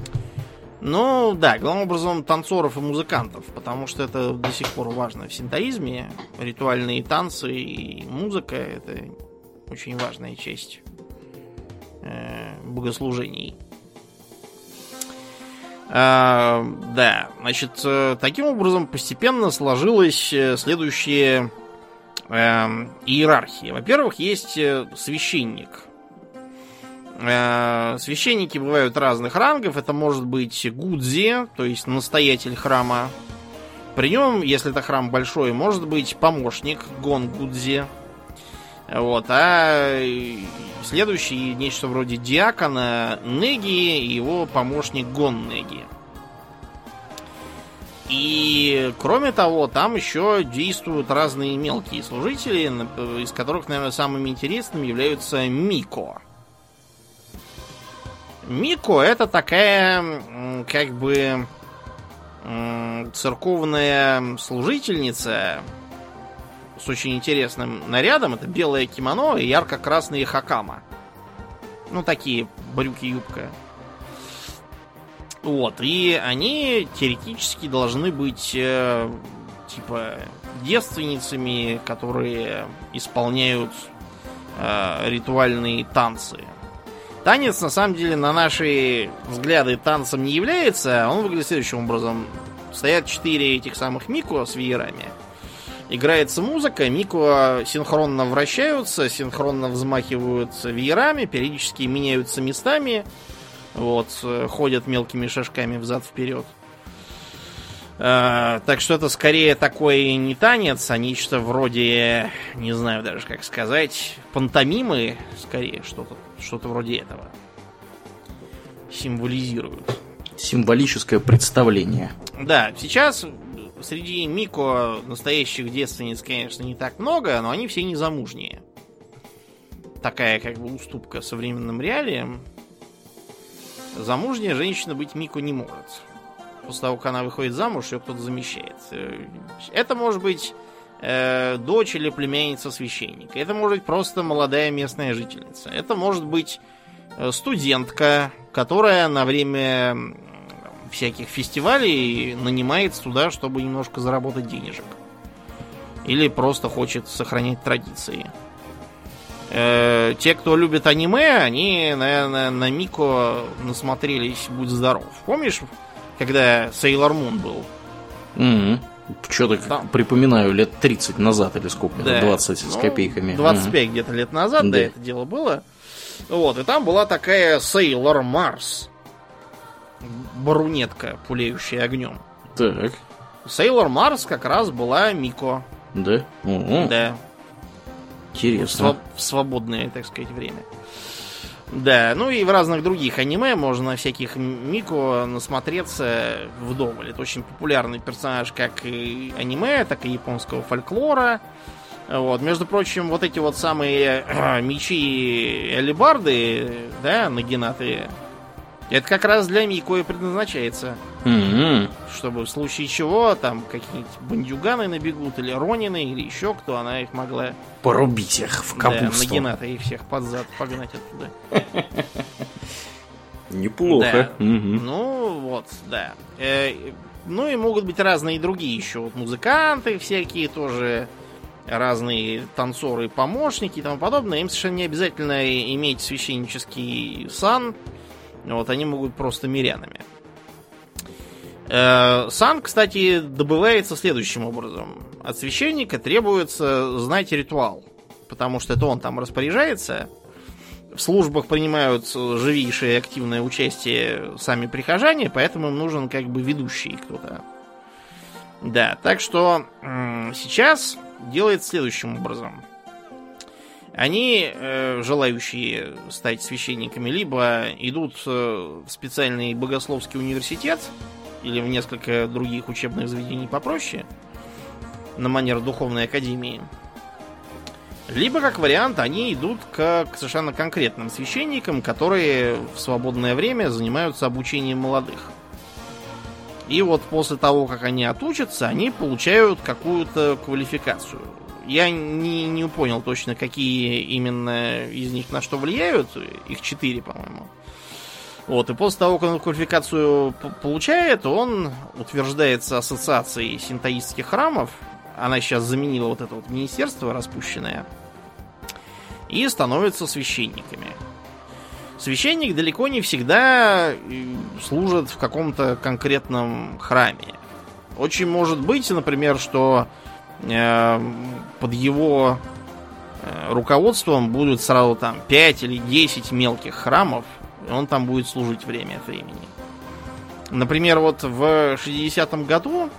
Ну, да, главным образом танцоров и музыкантов, потому что это до сих пор важно в синтоизме. Ритуальные танцы и музыка — это очень важная часть э, богослужений. А, да, значит, э, таким образом постепенно сложилась э, иерархия. Во-первых, есть э, священник. Э, Священники бывают разных рангов. Это может быть гудзи, то есть настоятель храма. При нем, если это храм большой, может быть помощник гон гудзи. Вот, а следующий нечто вроде диакона Неги и его помощник Гон Неги. И кроме того, там еще действуют разные мелкие служители, нап- из которых, наверное, самыми интересными являются Мико. Мико это такая, как бы, церковная служительница с очень интересным нарядом. Это белое кимоно и ярко-красные хакама. Ну, такие брюки-юбка. Вот, и они теоретически должны быть э, типа девственницами, которые исполняют э, ритуальные танцы. Танец, на самом деле, на наши взгляды танцем не является. Он выглядит следующим образом. Стоят четыре этих самых Мико с веерами. Играется музыка, Мико синхронно вращаются, синхронно взмахивают веерами, периодически меняются местами. Вот, э, ходят мелкими шажками взад-вперед. Э, так что это скорее такой не танец, а нечто вроде, не знаю даже как сказать, пантомимы, скорее что-то что вроде этого. Символизируют. Символическое представление. Да, сейчас среди Мико настоящих девственниц, конечно, не так много, но они все незамужние. Такая как бы уступка современным реалиям. Замужняя женщина быть Мико не может после того, как она выходит замуж, ее кто-то замещает. Э, это может быть э, дочь или племянница священника. Это может быть просто молодая местная жительница. Это может быть э, студентка, которая на время всяких фестивалей нанимается туда, чтобы немножко заработать денежек. Или просто хочет сохранять традиции. Э, те, кто любит аниме, они, наверное, на Мико насмотрелись «Будь здоров». Помнишь, когда Сейлор Мун был. Mm-hmm. Что-то да. припоминаю, лет 30 назад или сколько, да. 20 ну, с копейками. 25 mm-hmm. где-то лет назад, да. да, это дело было. Вот, и там была такая Сейлор Марс. Брунетка, пулеющая огнем. Так. Сейлор Марс как раз была Мико. Да? Угу. Да. Интересно. В свободное, так сказать, время. Да, ну и в разных других аниме можно всяких Мико насмотреться вдоволь. Это очень популярный персонаж как и аниме, так и японского фольклора. Вот, между прочим, вот эти вот самые *clears throat* мечи и алибарды, да, нагинатые, это как раз для Мико и предназначается. Mm-hmm. Чтобы в случае чего там какие-нибудь бандюганы набегут, или ронины, или еще кто, она их могла... Порубить их в капусту. Да, Нагината их всех под зад погнать оттуда. *laughs* Неплохо. Да. Угу. Ну, вот, да. Э, ну и могут быть разные другие еще. Вот музыканты всякие тоже разные танцоры помощники и тому подобное. Им совершенно не обязательно иметь священнический сан. Вот они могут просто мирянами. Э, сан, кстати, добывается следующим образом. От священника требуется знать ритуал, потому что это он там распоряжается. В службах принимают живейшее активное участие сами прихожане, поэтому им нужен как бы ведущий кто-то. Да, так что сейчас делает следующим образом. Они, э, желающие стать священниками, либо идут э, в специальный богословский университет, или в несколько других учебных заведений попроще, на манер духовной академии, либо, как вариант, они идут к, к совершенно конкретным священникам, которые в свободное время занимаются обучением молодых. И вот после того, как они отучатся, они получают какую-то квалификацию. Я не, не понял точно, какие именно из них на что влияют. Их четыре, по-моему. Вот, и после того, как он квалификацию получает, он утверждается ассоциацией синтоистских храмов. Она сейчас заменила вот это вот министерство распущенное. И становится священниками. Священник далеко не всегда э, служит в каком-то конкретном храме. Очень может быть, например, что под его э, руководством будут сразу там 5 или 10 мелких храмов, и он там будет служить время от времени. Например, вот в 60-м году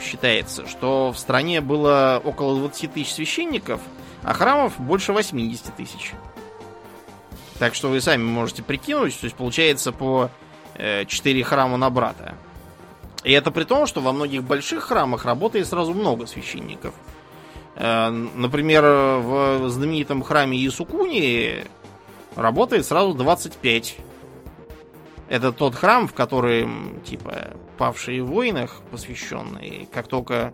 считается, что в стране было около 20 тысяч священников, а храмов больше 80 тысяч. Так что вы сами можете прикинуть, то есть получается по 4 э, храма на брата. И это при том, что во многих больших храмах работает сразу много священников. Э, например, в знаменитом храме Исукуни работает сразу 25. Это тот храм, в который, типа, павшие в войнах посвященные. Как только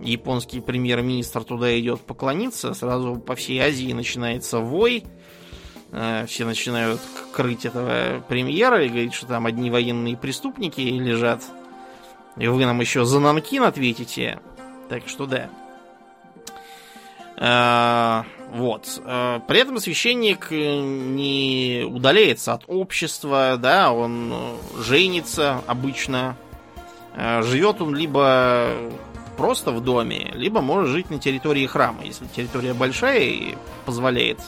японский премьер-министр туда идет поклониться, сразу по всей Азии начинается вой. Э, все начинают крыть этого премьера и говорить, что там одни военные преступники лежат и вы нам еще за Нанкин ответите. Так что да. А, вот. А, при этом священник не удаляется от общества, да, он женится обычно. Живет он либо просто в доме, либо может жить на территории храма, если территория большая и позволяет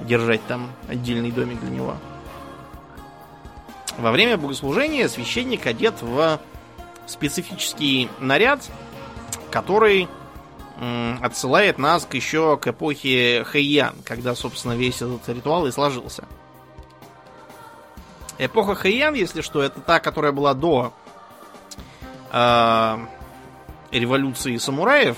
держать там отдельный домик для него. Во время богослужения священник одет в специфический наряд, который отсылает нас к еще к эпохе Хэйян, когда, собственно, весь этот ритуал и сложился. Эпоха Хэйян, если что, это та, которая была до э, революции самураев,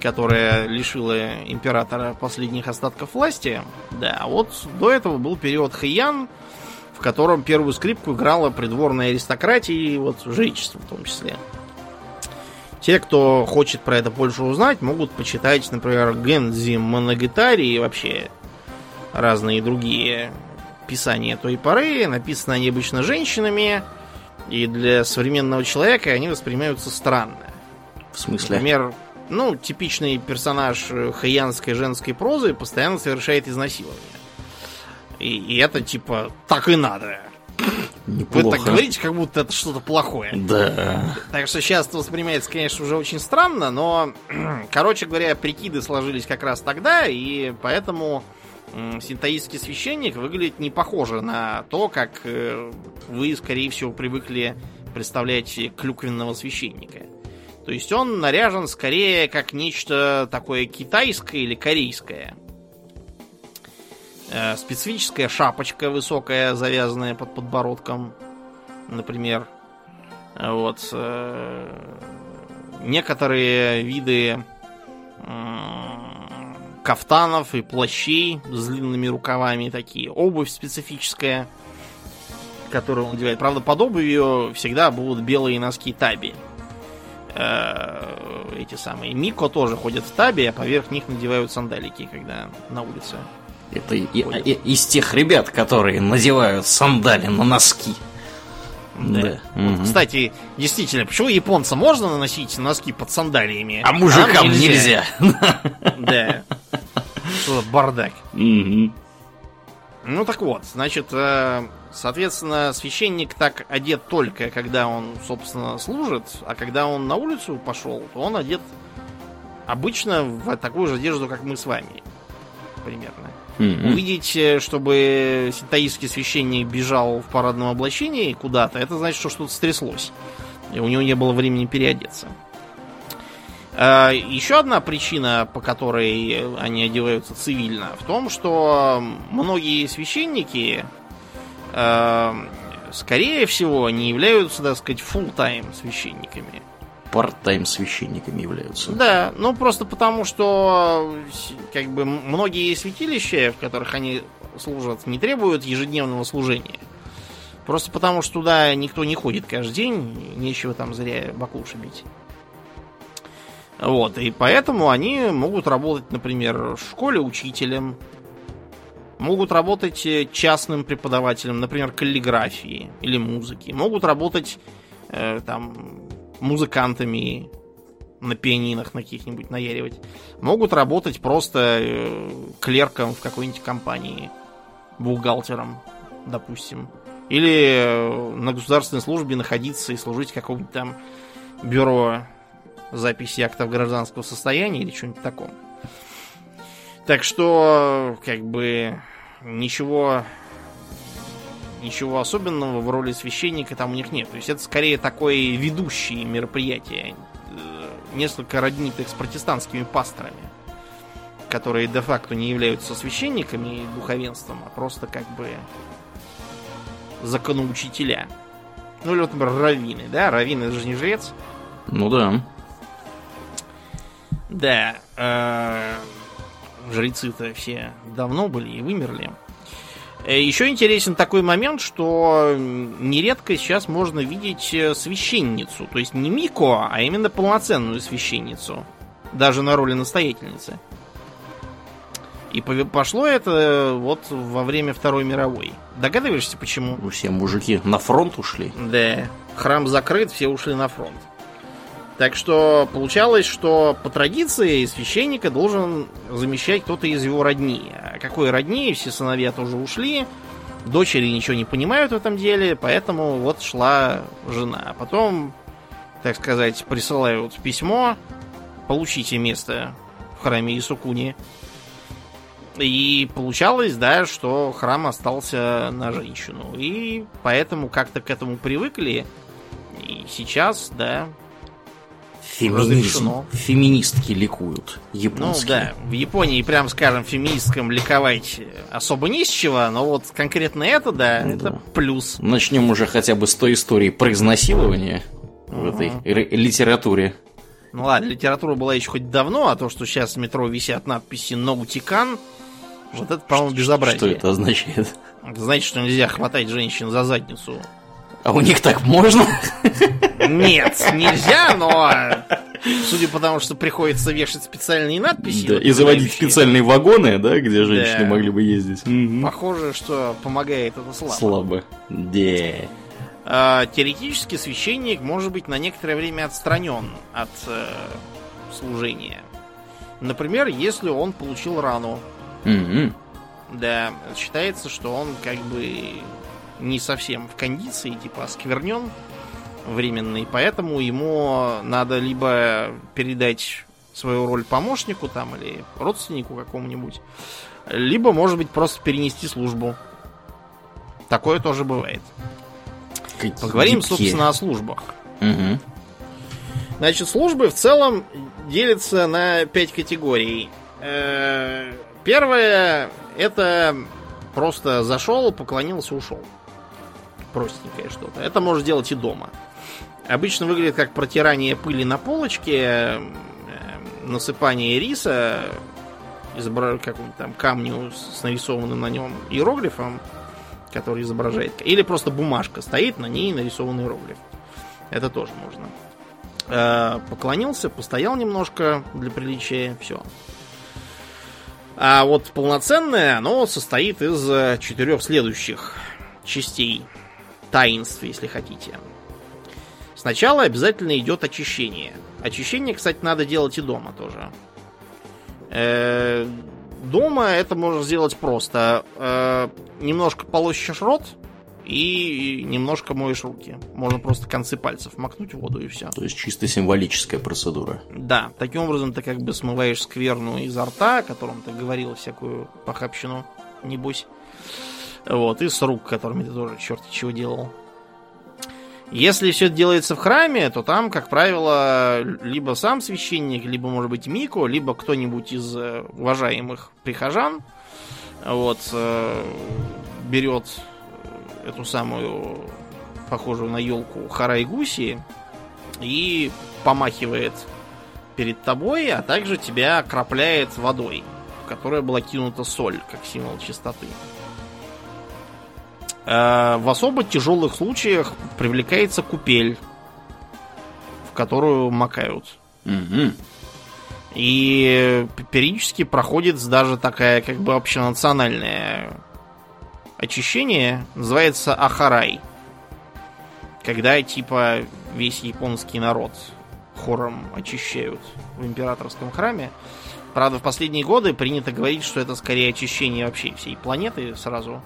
которая лишила императора последних остатков власти. Да, а вот до этого был период Хэйян, в котором первую скрипку играла придворная аристократия и вот жречество в том числе. Те, кто хочет про это больше узнать, могут почитать, например, Гензи Моногитари и вообще разные другие писания той поры. Написаны они обычно женщинами, и для современного человека они воспринимаются странно. В смысле? Например, ну, типичный персонаж хаянской женской прозы постоянно совершает изнасилование. И, и это типа так и надо. Неплохо. Вы так говорите, как будто это что-то плохое. Да. Так что сейчас это воспринимается, конечно, уже очень странно, но, *clears throat* короче говоря, прикиды сложились как раз тогда, и поэтому синтаистский священник выглядит не похоже на то, как э, вы, скорее всего, привыкли представлять клюквенного священника. То есть он наряжен скорее как нечто такое китайское или корейское. Э, специфическая шапочка высокая, завязанная под подбородком, например. Вот. Э, некоторые виды кафтанов и плащей с длинными рукавами такие. Обувь специфическая, которую он надевает. Правда, под обувью всегда будут белые носки таби. Э, эти самые. Мико тоже ходят в таби, а поверх них надевают сандалики, когда на улице это и, и, из тех ребят, которые надевают сандали на носки. Да. да. Вот, угу. Кстати, действительно, почему японцам можно наносить носки под сандалиями? А мужикам нельзя. *laughs* Да. Что бардак. Угу. Ну так вот, значит, э, соответственно, священник так одет только, когда он, собственно, служит, а когда он на улицу пошел, то он одет обычно в такую же одежду, как мы с вами. Примерно. Mm-hmm. Увидеть, э, чтобы синтаистский священник бежал в парадном облачении куда-то, это значит, что что-то стряслось. И у него не было времени переодеться. А, еще одна причина, по которой они одеваются цивильно, в том, что многие священники, э, скорее всего, не являются, так сказать, full-time священниками парт-тайм священниками являются. Да, ну просто потому, что как бы многие святилища, в которых они служат, не требуют ежедневного служения. Просто потому, что туда никто не ходит каждый день, нечего там зря баклуши бить. Вот, и поэтому они могут работать, например, в школе учителем, могут работать э, частным преподавателем, например, каллиграфии или музыки, могут работать э, там музыкантами на пианинах на каких-нибудь наяривать. Могут работать просто э, клерком в какой-нибудь компании, бухгалтером, допустим. Или э, на государственной службе находиться и служить в каком-нибудь там бюро записи актов гражданского состояния или что-нибудь таком. Так что, как бы, ничего ничего особенного в роли священника там у них нет. То есть это скорее такое ведущее мероприятие. Э, несколько роднитых с протестантскими пасторами, которые де-факто не являются священниками и духовенством, а просто как бы законоучителя. Ну или вот, например, раввины, да? Раввин это же не жрец. Ну да. Да. Э, жрецы-то все давно были и вымерли. Э, Еще интересен такой момент, что нередко сейчас можно видеть э, священницу. То есть не Мико, а именно полноценную священницу. Даже на роли настоятельницы. И пошло это э, вот во время Второй мировой. Догадываешься, почему? Все мужики на фронт ушли. Да. Храм закрыт, все ушли на фронт. Так что получалось, что по традиции священника должен замещать кто-то из его родни. А какой родни? Все сыновья тоже ушли. Дочери ничего не понимают в этом деле, поэтому вот шла жена. А потом, так сказать, присылают письмо. Получите место в храме Исукуни. И получалось, да, что храм остался на женщину. И поэтому как-то к этому привыкли сейчас, да, Феминизм. Разрешено. Феминистки ликуют. ну Японские. да, в Японии, прям скажем, феминисткам ликовать особо не с чего, но вот конкретно это, да, Ну это да. плюс. Начнем уже хотя бы с той истории про изнасилование в этой ре- литературе. Ну ладно, литература была еще хоть давно, а то, что сейчас в метро висят надписи «Наутикан», вот это, по-моему, безобразие. Что это означает? Это значит, что нельзя хватать женщин за задницу. А у них так можно? Нет, нельзя, но судя по тому, что приходится вешать специальные надписи. Да, и заводить специальные вагоны, да, где женщины Да. могли бы ездить. Мгм. Похоже, что помогает это слабо. Слабо. Да. А, теоретически священник может быть на некоторое время отстранен от э, служения. Например, если он получил рану. Мгм. Да, считается, что он как бы не совсем в кондиции, типа осквернен временный, поэтому ему надо либо передать свою роль помощнику там или родственнику какому-нибудь, либо, может быть, просто перенести службу. Такое тоже бывает. Какие Поговорим, гибкие. собственно, о службах. Мгм. Значит, службы в целом делятся на пять категорий. Э, Первое это просто зашел, поклонился, ушел. Простенькое что-то. Это можешь делать и дома. Обычно выглядит как протирание пыли на полочке, э, насыпание риса, изобра... какому-нибудь там камню с нарисованным на нем иероглифом, который изображает. Или просто бумажка стоит, на ней нарисован иероглиф. Это тоже можно. Э, Поклонился, постоял немножко для приличия, все. А вот полноценное, оно состоит из э, четырех следующих частей. Таинств, если хотите. Сначала обязательно идет очищение. Очищение, кстати, надо делать и дома тоже. Э, Дома это можно сделать просто. Э, Немножко полощешь рот и немножко моешь руки. Можно просто концы пальцев макнуть в воду и все. То есть чисто символическая процедура. Да, таким образом ты как бы смываешь скверну изо рта, о котором ты говорил всякую похабщину, небось. Вот, и с рук, которыми ты тоже черти чего делал. Если все это делается в храме, то там, как правило, либо сам священник, либо, может быть, Мико, либо кто-нибудь из э, уважаемых прихожан вот, э, берет эту самую, похожую на елку, харайгуси и помахивает перед тобой, а также тебя окропляет водой, в которой была кинута соль, как символ чистоты. Э, В особо тяжелых случаях привлекается купель, в которую макают. Мгм. И периодически проходит даже такая как бы общенациональное очищение, называется Ахарай. Когда типа весь японский народ хором очищают в императорском храме. Правда, в последние годы принято говорить, что это скорее очищение вообще всей планеты сразу.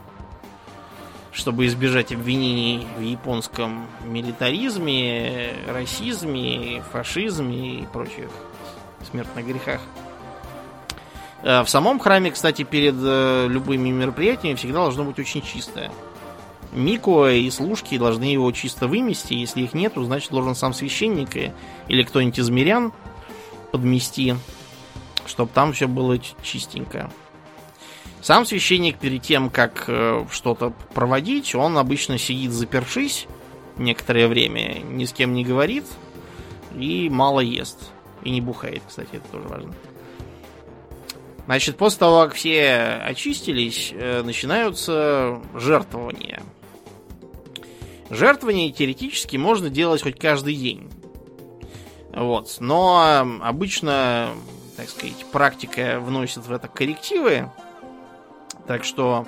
Чтобы избежать обвинений в японском милитаризме, расизме, фашизме и прочих смертных грехах. Э, В самом храме, кстати, перед э, любыми мероприятиями всегда должно быть очень чистое. Мико и служки должны его чисто вымести. Если их нету, значит должен сам священник или кто-нибудь из мирян подмести, чтобы там все было чистенько. Сам священник перед тем, как э, что-то проводить, он обычно сидит запершись некоторое время, ни с кем не говорит и мало ест. И не бухает, кстати, это тоже важно. Значит, после того, как все очистились, э, начинаются жертвования. Жертвования теоретически можно делать хоть каждый день. Вот. Но обычно, так сказать, практика вносит в это коррективы. Так что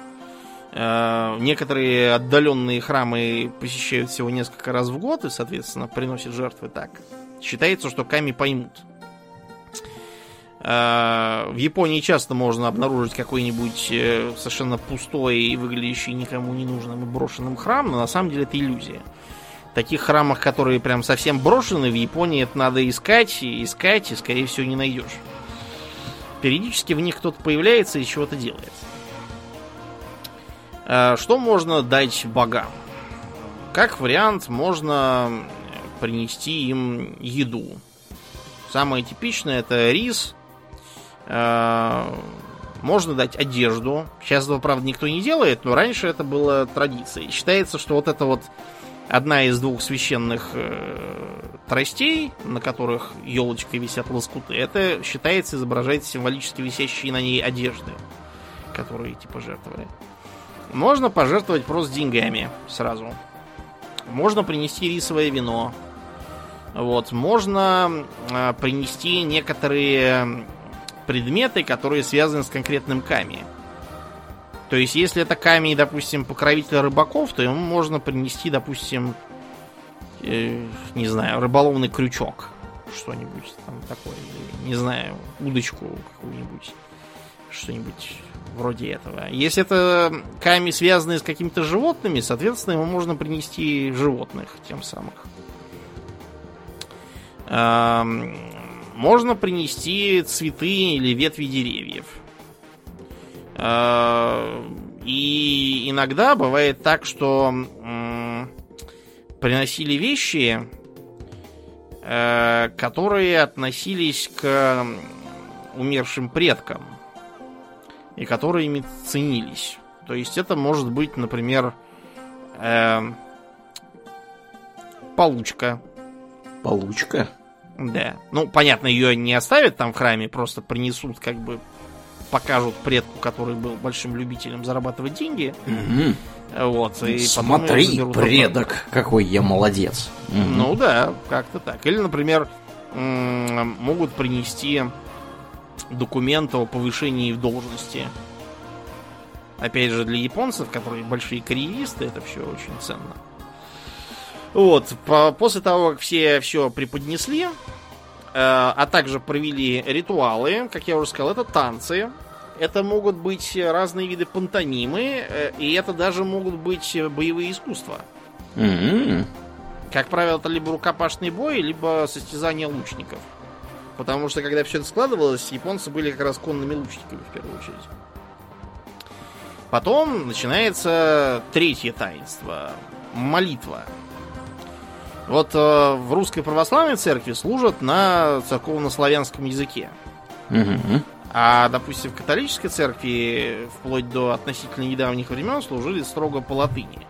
э, некоторые отдаленные храмы посещают всего несколько раз в год и, соответственно, приносят жертвы так. Считается, что Ками поймут. Э, В Японии часто можно обнаружить какой-нибудь э, совершенно пустой и выглядящий никому не нужным и брошенным храм, но на самом деле это иллюзия. В таких храмах, которые прям совсем брошены, в Японии это надо искать и искать, и скорее всего не найдешь. Периодически в них кто-то появляется и чего-то делает. Что можно дать богам? Как вариант, можно принести им еду. Самое типичное это рис. Э, можно дать одежду. Сейчас этого, правда, никто не делает, но раньше это было традицией. Считается, что вот это вот одна из двух священных э, тростей, на которых елочкой висят лоскуты, это считается изображает символически висящие на ней одежды, которые типа жертвовали. Можно пожертвовать просто деньгами сразу. Можно принести рисовое вино. Вот. Можно э, принести некоторые предметы, которые связаны с конкретным ками. То есть, если это камень, допустим, покровителя рыбаков, то ему можно принести, допустим, э, не знаю, рыболовный крючок. Что-нибудь там такое. Не знаю, удочку какую-нибудь. Что-нибудь вроде этого. Если это камни, связанные с какими-то животными, соответственно, ему можно принести животных тем самых. Можно принести цветы или ветви деревьев. И иногда бывает так, что приносили вещи, э, которые относились к умершим предкам и которые ими ценились. То есть это может быть, например, э, получка. Получка? Да. Ну, понятно, ее не оставят там в храме, просто принесут, как бы покажут предку, который был большим любителем зарабатывать деньги. Угу. Вот, и Смотри, предок, обратно. какой я молодец. Угу. Ну да, как-то так. Или, например, могут принести документ о повышении в должности. Опять же, для японцев, которые большие карьеристы, это все очень ценно. Вот, по, после того, как все все преподнесли, э, а также провели ритуалы, как я уже сказал, это танцы. Это могут быть разные виды пантомимы, э, и это даже могут быть боевые искусства. Mm-hmm. Как правило, это либо рукопашный бой, либо состязание лучников. Потому что, когда все это складывалось, японцы были как раз конными лучниками в первую очередь. Потом начинается третье таинство. Молитва. Вот э, в русской православной церкви служат на церковно-славянском языке. Угу. А, допустим, в католической церкви вплоть до относительно недавних времен служили строго по латыни.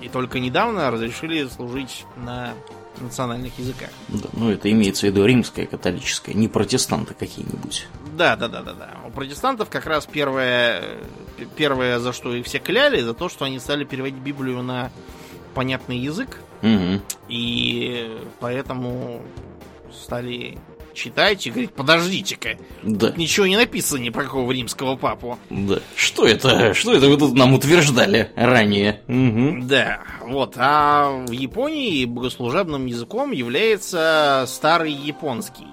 И только недавно разрешили служить на национальных языках. Да, ну это имеется в виду римская католическая, не протестанты какие-нибудь. Да, да, да, да, да. У протестантов как раз первое, первое, за что их все кляли, за то, что они стали переводить Библию на понятный язык. Угу. И поэтому стали читать и говорить, подождите-ка, да. тут ничего не написано ни про какого римского папу. Да. Что это? Что это вы тут нам утверждали ранее? Угу. Да, вот. А в Японии богослужебным языком является старый японский,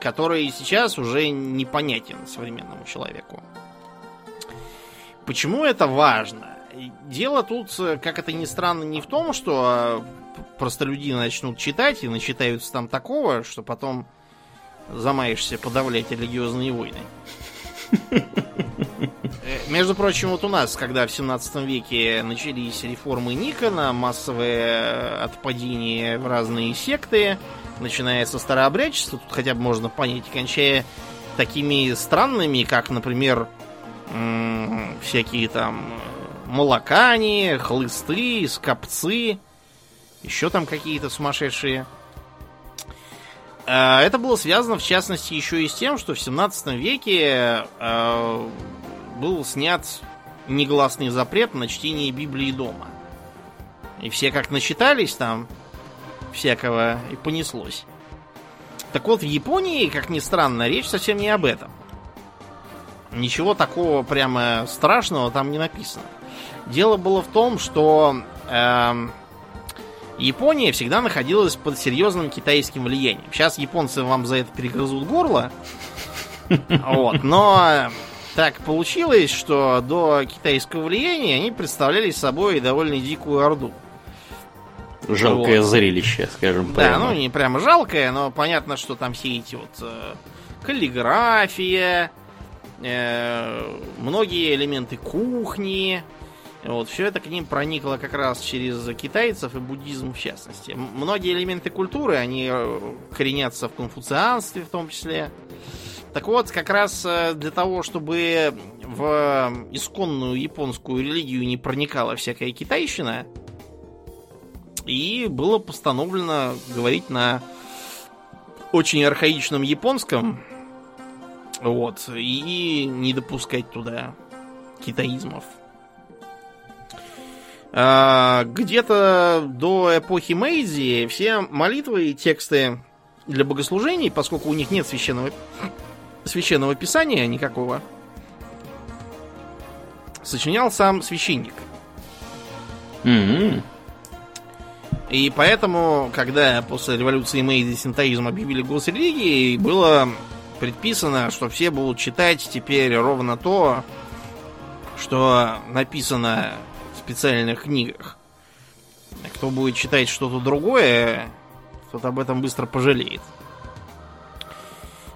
который сейчас уже непонятен современному человеку. Почему это важно? Дело тут, как это ни странно, не в том, что простолюдины начнут читать и начитаются там такого, что потом замаешься подавлять религиозные войны. Э, между прочим, вот у нас, когда в 17 веке начались реформы Никона, массовое отпадение в разные секты, начиная со старообрядчества, тут хотя бы можно понять, кончая такими странными, как, например, всякие там молокани, хлысты, скопцы, еще там какие-то сумасшедшие Э, это было связано, в частности, еще и с тем, что в 17 веке э, был снят негласный запрет на чтение Библии дома. И все как начитались там всякого и понеслось. Так вот, в Японии, как ни странно, речь совсем не об этом. Ничего такого прямо страшного там не написано. Дело было в том, что э, Япония всегда находилась под серьезным китайским влиянием. Сейчас японцы вам за это перегрызут горло. Вот, но так получилось, что до китайского влияния они представляли собой довольно дикую орду. Жалкое вот. зрелище, скажем прямо. Да, ну не прямо жалкое, но понятно, что там все эти вот э, каллиграфия, э, многие элементы кухни, Вот, все это к ним проникло как раз через китайцев и буддизм в частности. Многие элементы культуры, они э, коренятся в конфуцианстве в том числе. Так вот, как раз э, для того, чтобы в исконную японскую религию не проникала всякая китайщина, и было постановлено говорить на очень архаичном японском, вот, и не допускать туда китаизмов. А, где-то до эпохи Мэйдзи все молитвы и тексты для богослужений, поскольку у них нет священного, священного писания никакого, сочинял сам священник. М-м. И поэтому, когда после революции Мэйдзи синтоизм объявили госрелигией, было предписано, что все будут читать теперь ровно то, что написано специальных книгах. Кто будет читать что-то другое, тот об этом быстро пожалеет.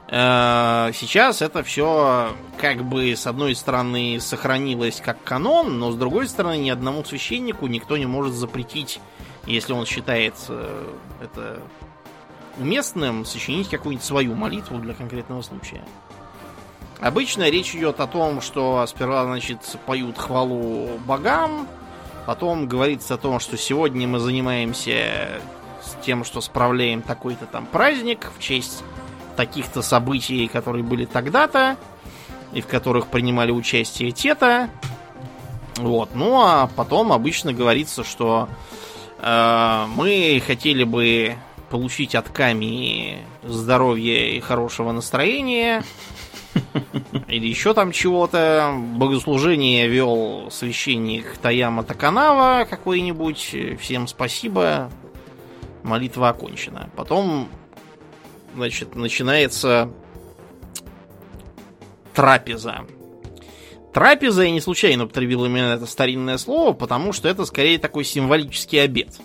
Э, сейчас это все как бы с одной стороны сохранилось как канон, но с другой стороны ни одному священнику никто не может запретить, если он считает э, это уместным, сочинить какую-нибудь свою молитву для конкретного случая. Обычно речь идет о том, что сперва, значит, поют хвалу богам, потом говорится о том, что сегодня мы занимаемся тем, что справляем такой-то там праздник в честь таких-то событий, которые были тогда-то, и в которых принимали участие те-то. Вот. Ну а потом обычно говорится, что э, мы хотели бы получить от Ками здоровья и хорошего настроения, или еще там чего-то. Богослужение вел священник Таяма Таканава какой-нибудь. Всем спасибо. Молитва окончена. Потом, значит, начинается трапеза. Трапеза я не случайно употребил именно это старинное слово, потому что это скорее такой символический обед.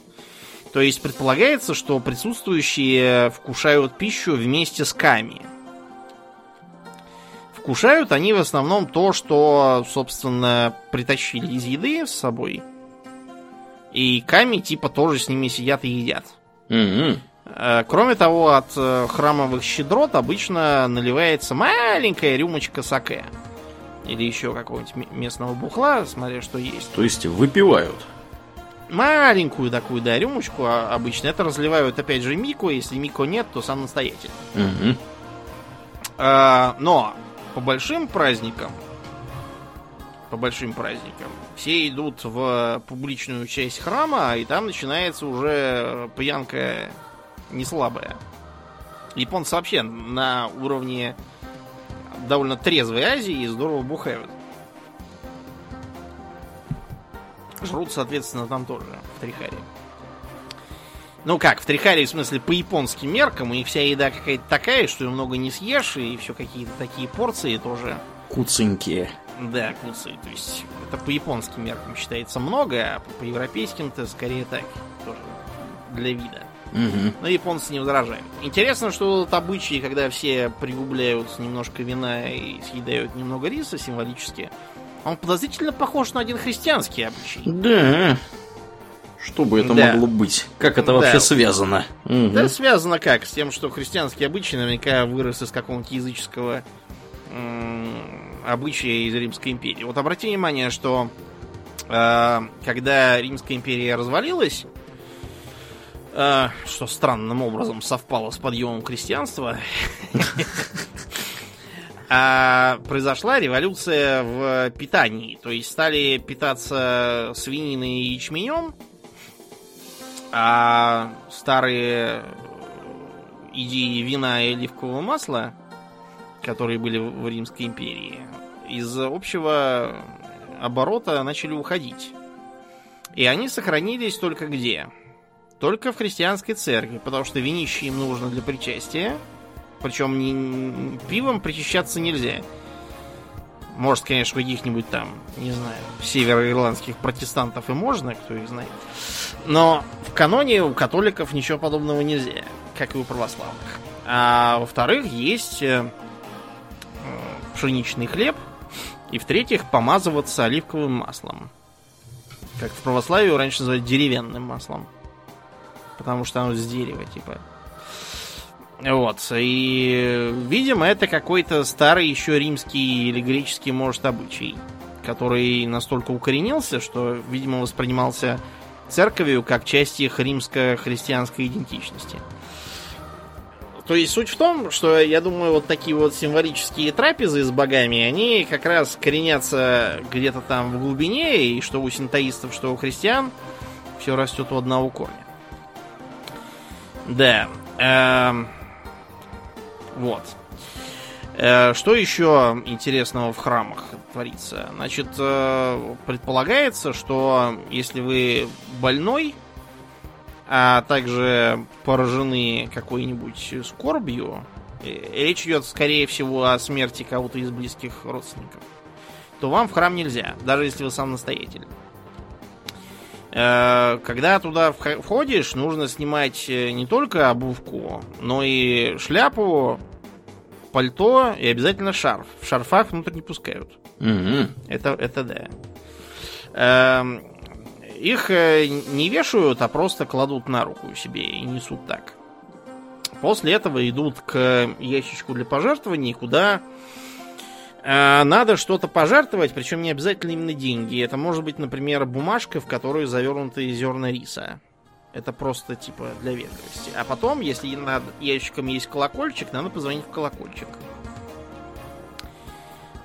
То есть предполагается, что присутствующие вкушают пищу вместе с ками. Вкушают они в основном то, что, собственно, притащили из еды с собой. И ками типа тоже с ними сидят и едят. Э, Кроме того, от э, храмовых щедрот обычно наливается маленькая рюмочка саке. Или еще какого-нибудь местного бухла, смотря что есть. То есть выпивают. Маленькую такую, да, рюмочку а обычно. Это разливают, опять же, Мико. Если Мико нет, то сам настоятель. А, но по большим праздникам, по большим праздникам, все идут в публичную часть храма, и там начинается уже пьянка не слабая. Японцы вообще на уровне довольно трезвой Азии здорово бухают. Жрут, соответственно, там тоже, в Трихаре. Ну как, в Трихаре, в смысле, по японским меркам, и вся еда какая-то такая, что ее много не съешь, и все какие-то такие порции тоже. Куценькие. Да, куцы. То есть это по японским меркам считается много, а по европейским-то скорее так, тоже для вида. Мгм. Но японцы не возражают. Интересно, что вот обычаи, когда все пригубляют немножко вина и съедают немного риса символически, он подозрительно похож на один христианский обычай. Да. Что бы это Да. могло быть? Как это Да. вообще связано? Мгм. Да, связано как? С тем, что христианский обычай наверняка вырос из какого-нибудь языческого обычая из Римской империи. Вот обрати внимание, что э, когда Римская империя развалилась, э, что странным образом совпало с подъемом крестьянства, *laughs* а произошла революция в питании. То есть стали питаться свининой и ячменем, а старые идеи вина и оливкового масла, которые были в Римской империи, из общего оборота начали уходить. И они сохранились только где? Только в христианской церкви, потому что винище им нужно для причастия. Причем не, пивом причащаться нельзя. Может, конечно, каких-нибудь там, не знаю, североирландских протестантов и можно, кто их знает. Но в каноне у католиков ничего подобного нельзя, как и у православных. А во-вторых, есть э, э, пшеничный хлеб, и в-третьих, помазываться оливковым маслом. Как в православии раньше называли деревянным маслом. Потому что оно с дерева, типа. Вот. И, видимо, это какой-то старый еще римский или греческий, может, обычай, который настолько укоренился, что, видимо, воспринимался церковью как часть их римско-христианской идентичности. То есть суть в том, что я думаю, вот такие вот символические трапезы с богами, они как раз коренятся где-то там в глубине, и что у синтоистов, что у христиан, все растет у одного корня. Да. Эм, вот. Э, что еще интересного в храмах творится? Значит, э, предполагается, что если вы больной, а также поражены какой-нибудь скорбью, речь идет, скорее всего, о смерти кого-то из близких родственников, то вам в храм нельзя, даже если вы сам настоятель. Э, когда туда входишь, нужно снимать э, не только обувку, но и шляпу, пальто и обязательно шарф. В шарфах внутрь не пускают. Угу. Это, это да. Эм, их э, не вешают, а просто кладут на руку себе и несут так. После этого идут к ящичку для пожертвований, куда надо что-то пожертвовать, причем не обязательно именно деньги. Это может быть, например, бумажка, в которую завернуты зерна риса. Это просто типа для вежливости. А потом, если над ящиком есть колокольчик, надо позвонить в колокольчик.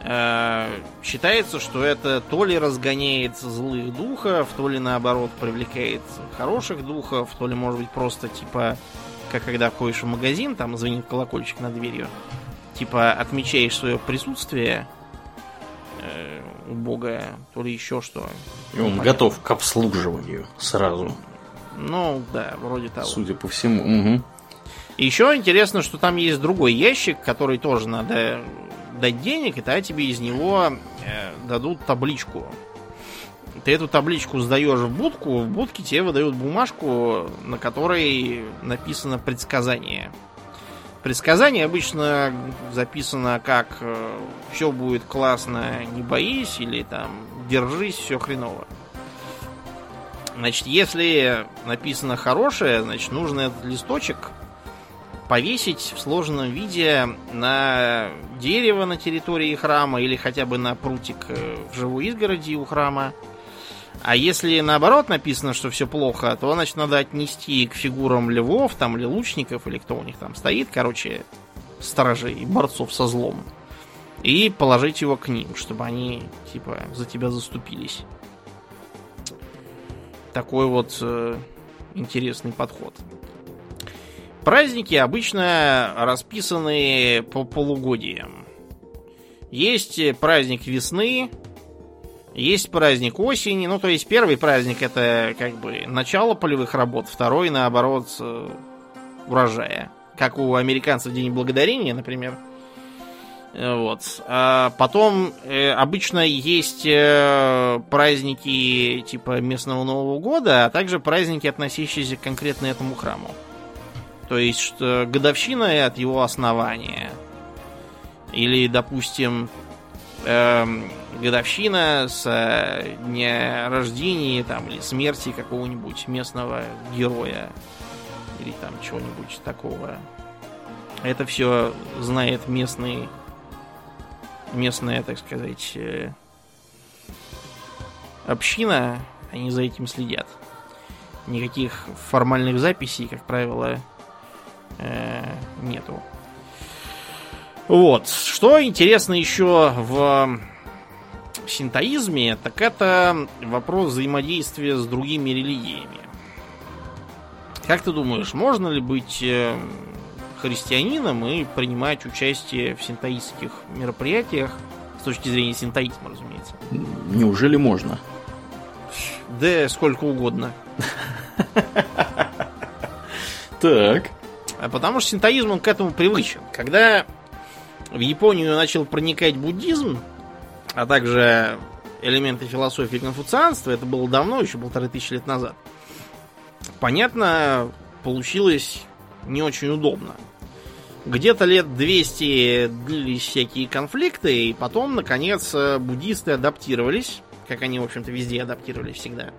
А, считается, что это то ли разгоняет злых духов, то ли наоборот привлекает хороших духов, то ли может быть просто типа, как когда ходишь в магазин, там звонит колокольчик над дверью типа отмечаешь свое присутствие э, у Бога, то ли еще что. И он готов к обслуживанию сразу. Ну, да, вроде того. Судя по всему. Угу. Еще интересно, что там есть другой ящик, который тоже надо дать денег, и тогда тебе из него э, дадут табличку. Ты эту табличку сдаешь в будку, в будке тебе выдают бумажку, на которой написано предсказание. Предсказание обычно записано как э, все будет классно, не боись, или там держись, все хреново. Значит, если написано хорошее, значит, нужно этот листочек повесить в сложенном виде на дерево на территории храма или хотя бы на прутик э, в живой изгороди у храма. А если наоборот написано, что все плохо, то значит надо отнести к фигурам львов там или лучников, или кто у них там стоит, короче, сторожей, борцов со злом. И положить его к ним, чтобы они, типа, за тебя заступились. Такой вот э, интересный подход. Праздники обычно расписаны по полугодиям. Есть праздник весны, есть праздник осени, ну то есть первый праздник это как бы начало полевых работ, второй наоборот э, урожая. Как у американцев День Благодарения, например. Э, вот. А потом э, обычно есть э, праздники типа местного Нового года, а также праздники, относящиеся конкретно этому храму. То есть что годовщина от его основания. Или, допустим, эм, годовщина с э, дня рождения там, или смерти какого-нибудь местного героя или там чего-нибудь такого. Это все знает местный, местная, так сказать, э, община. Они за этим следят. Никаких формальных записей, как правило, э, нету. Вот. Что интересно еще в синтоизме, так это вопрос взаимодействия с другими религиями. Как ты думаешь, можно ли быть э, христианином и принимать участие в синтоистских мероприятиях с точки зрения синтоизма, разумеется? Неужели можно? Да сколько угодно. *laughs* Так. А потому что синтоизм он к этому привычен. Когда в Японию начал проникать буддизм, а также элементы философии конфуцианства, это было давно, еще полторы тысячи лет назад, понятно, получилось не очень удобно. Где-то лет 200 длились всякие конфликты, и потом, наконец, буддисты адаптировались как они, в общем-то, везде адаптировались всегда.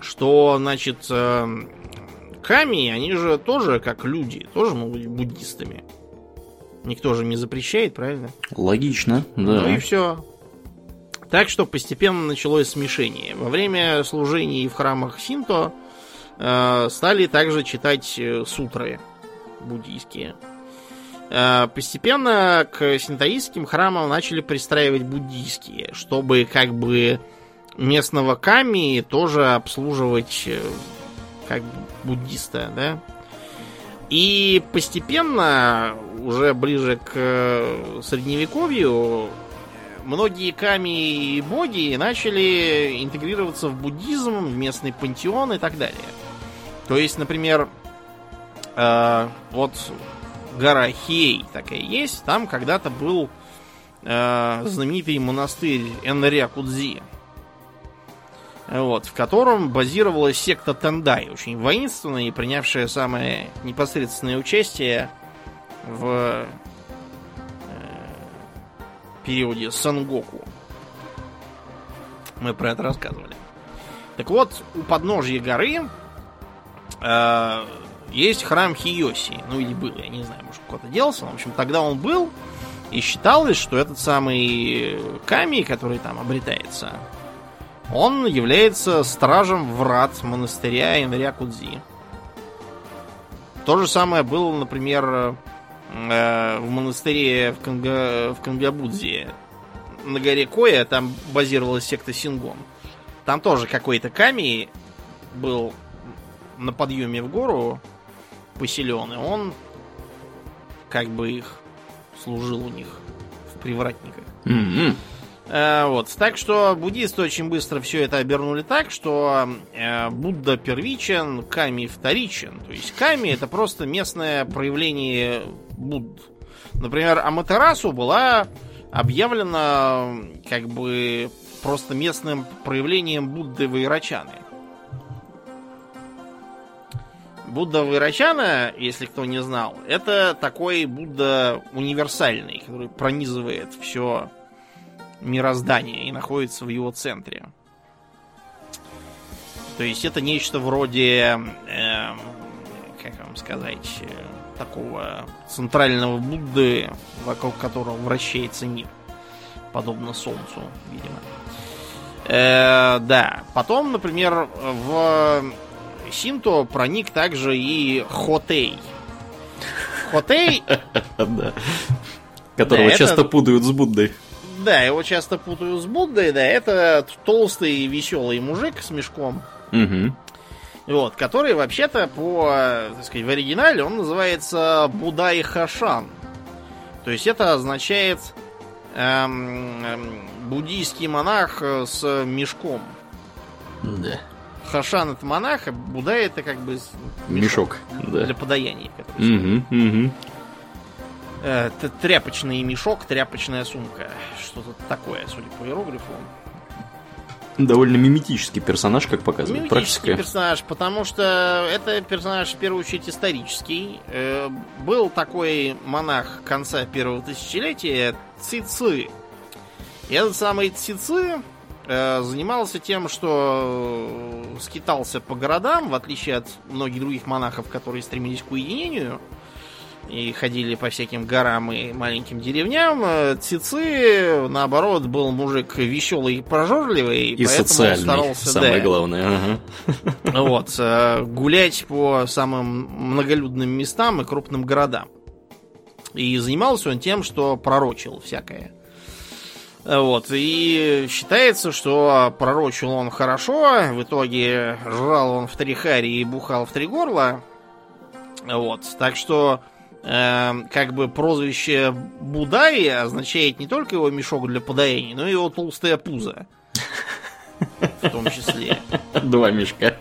Что, значит, э, ками, они же тоже как люди, тоже могут быть буддистами. Никто же не запрещает, правильно? Логично, да. Ну и все. Так что постепенно началось смешение. Во время служений в храмах Синто э, стали также читать э, сутры буддийские. Э, постепенно к синтоистским храмам начали пристраивать буддийские, чтобы как бы местного ками тоже обслуживать э, как буддиста, да? И постепенно, уже ближе к э, средневековью, многие ками и боги начали интегрироваться в буддизм, в местный пантеон и так далее. То есть, например, э, вот гора Хей такая есть, там когда-то был э, знаменитый монастырь Энря Кудзи вот, в котором базировалась секта Тендай, очень воинственная и принявшая самое непосредственное участие в э, периоде Сангоку. Мы про это рассказывали. Так вот, у подножья горы э, есть храм Хиоси. Ну или был, я не знаю, может куда-то делся. В общем, тогда он был, и считалось, что этот самый Ками, который там обретается, он является стражем врат монастыря Инря Кудзи. То же самое было, например, э, в монастыре в, Канга, в Кангабудзе. На горе Коя там базировалась секта Сингон. Там тоже какой-то камень был на подъеме в гору поселен, и он как бы их служил у них в привратниках. М-м. Э, вот. Так что буддисты очень быстро все это обернули так, что э, Будда первичен, Ками вторичен. То есть Ками это просто местное проявление Будд. Например, Аматерасу была объявлена как бы просто местным проявлением Будды Вайрачаны. Будда Вайрачана, если кто не знал, это такой Будда универсальный, который пронизывает все мироздания и находится в его центре. То есть это нечто вроде, э, как вам сказать, э, такого центрального Будды, вокруг которого вращается мир. Подобно Солнцу, видимо. Э, да. Потом, например, в Синто проник также и Хотей. Хотей... *laughs* Которого часто путают с Буддой. Да, его часто путают с Буддой, да, это толстый веселый мужик с мешком. Угу. Вот, который вообще-то по, так сказать, в оригинале он называется Будай Хашан. То есть это означает эм, эм, буддийский монах с мешком. Да. Хашан это монах, а Будай это как бы мешок, мешок да. для подаяния. Угу, угу. Э, тряпочный мешок, тряпочная сумка. Что-то такое, судя по иероглифу. Довольно миметический персонаж, как показывает миметический практика. персонаж, потому что это персонаж, в первую очередь, исторический. Э, был такой монах конца первого тысячелетия Цици. И этот самый Цици э, занимался тем, что скитался по городам, в отличие от многих других монахов, которые стремились к уединению и ходили по всяким горам и маленьким деревням. Э, Цицы, наоборот, был мужик веселый и прожорливый, и поэтому социальный, старался, самое да, главное. Ага. Вот, э, гулять по самым многолюдным местам и крупным городам. И занимался он тем, что пророчил всякое. Вот, и считается, что пророчил он хорошо, в итоге жрал он в три хари и бухал в три горла. Вот, так что э, как бы прозвище Будаи означает не только его мешок для подаяния, но и его толстая пузо. В том числе. Два мешка.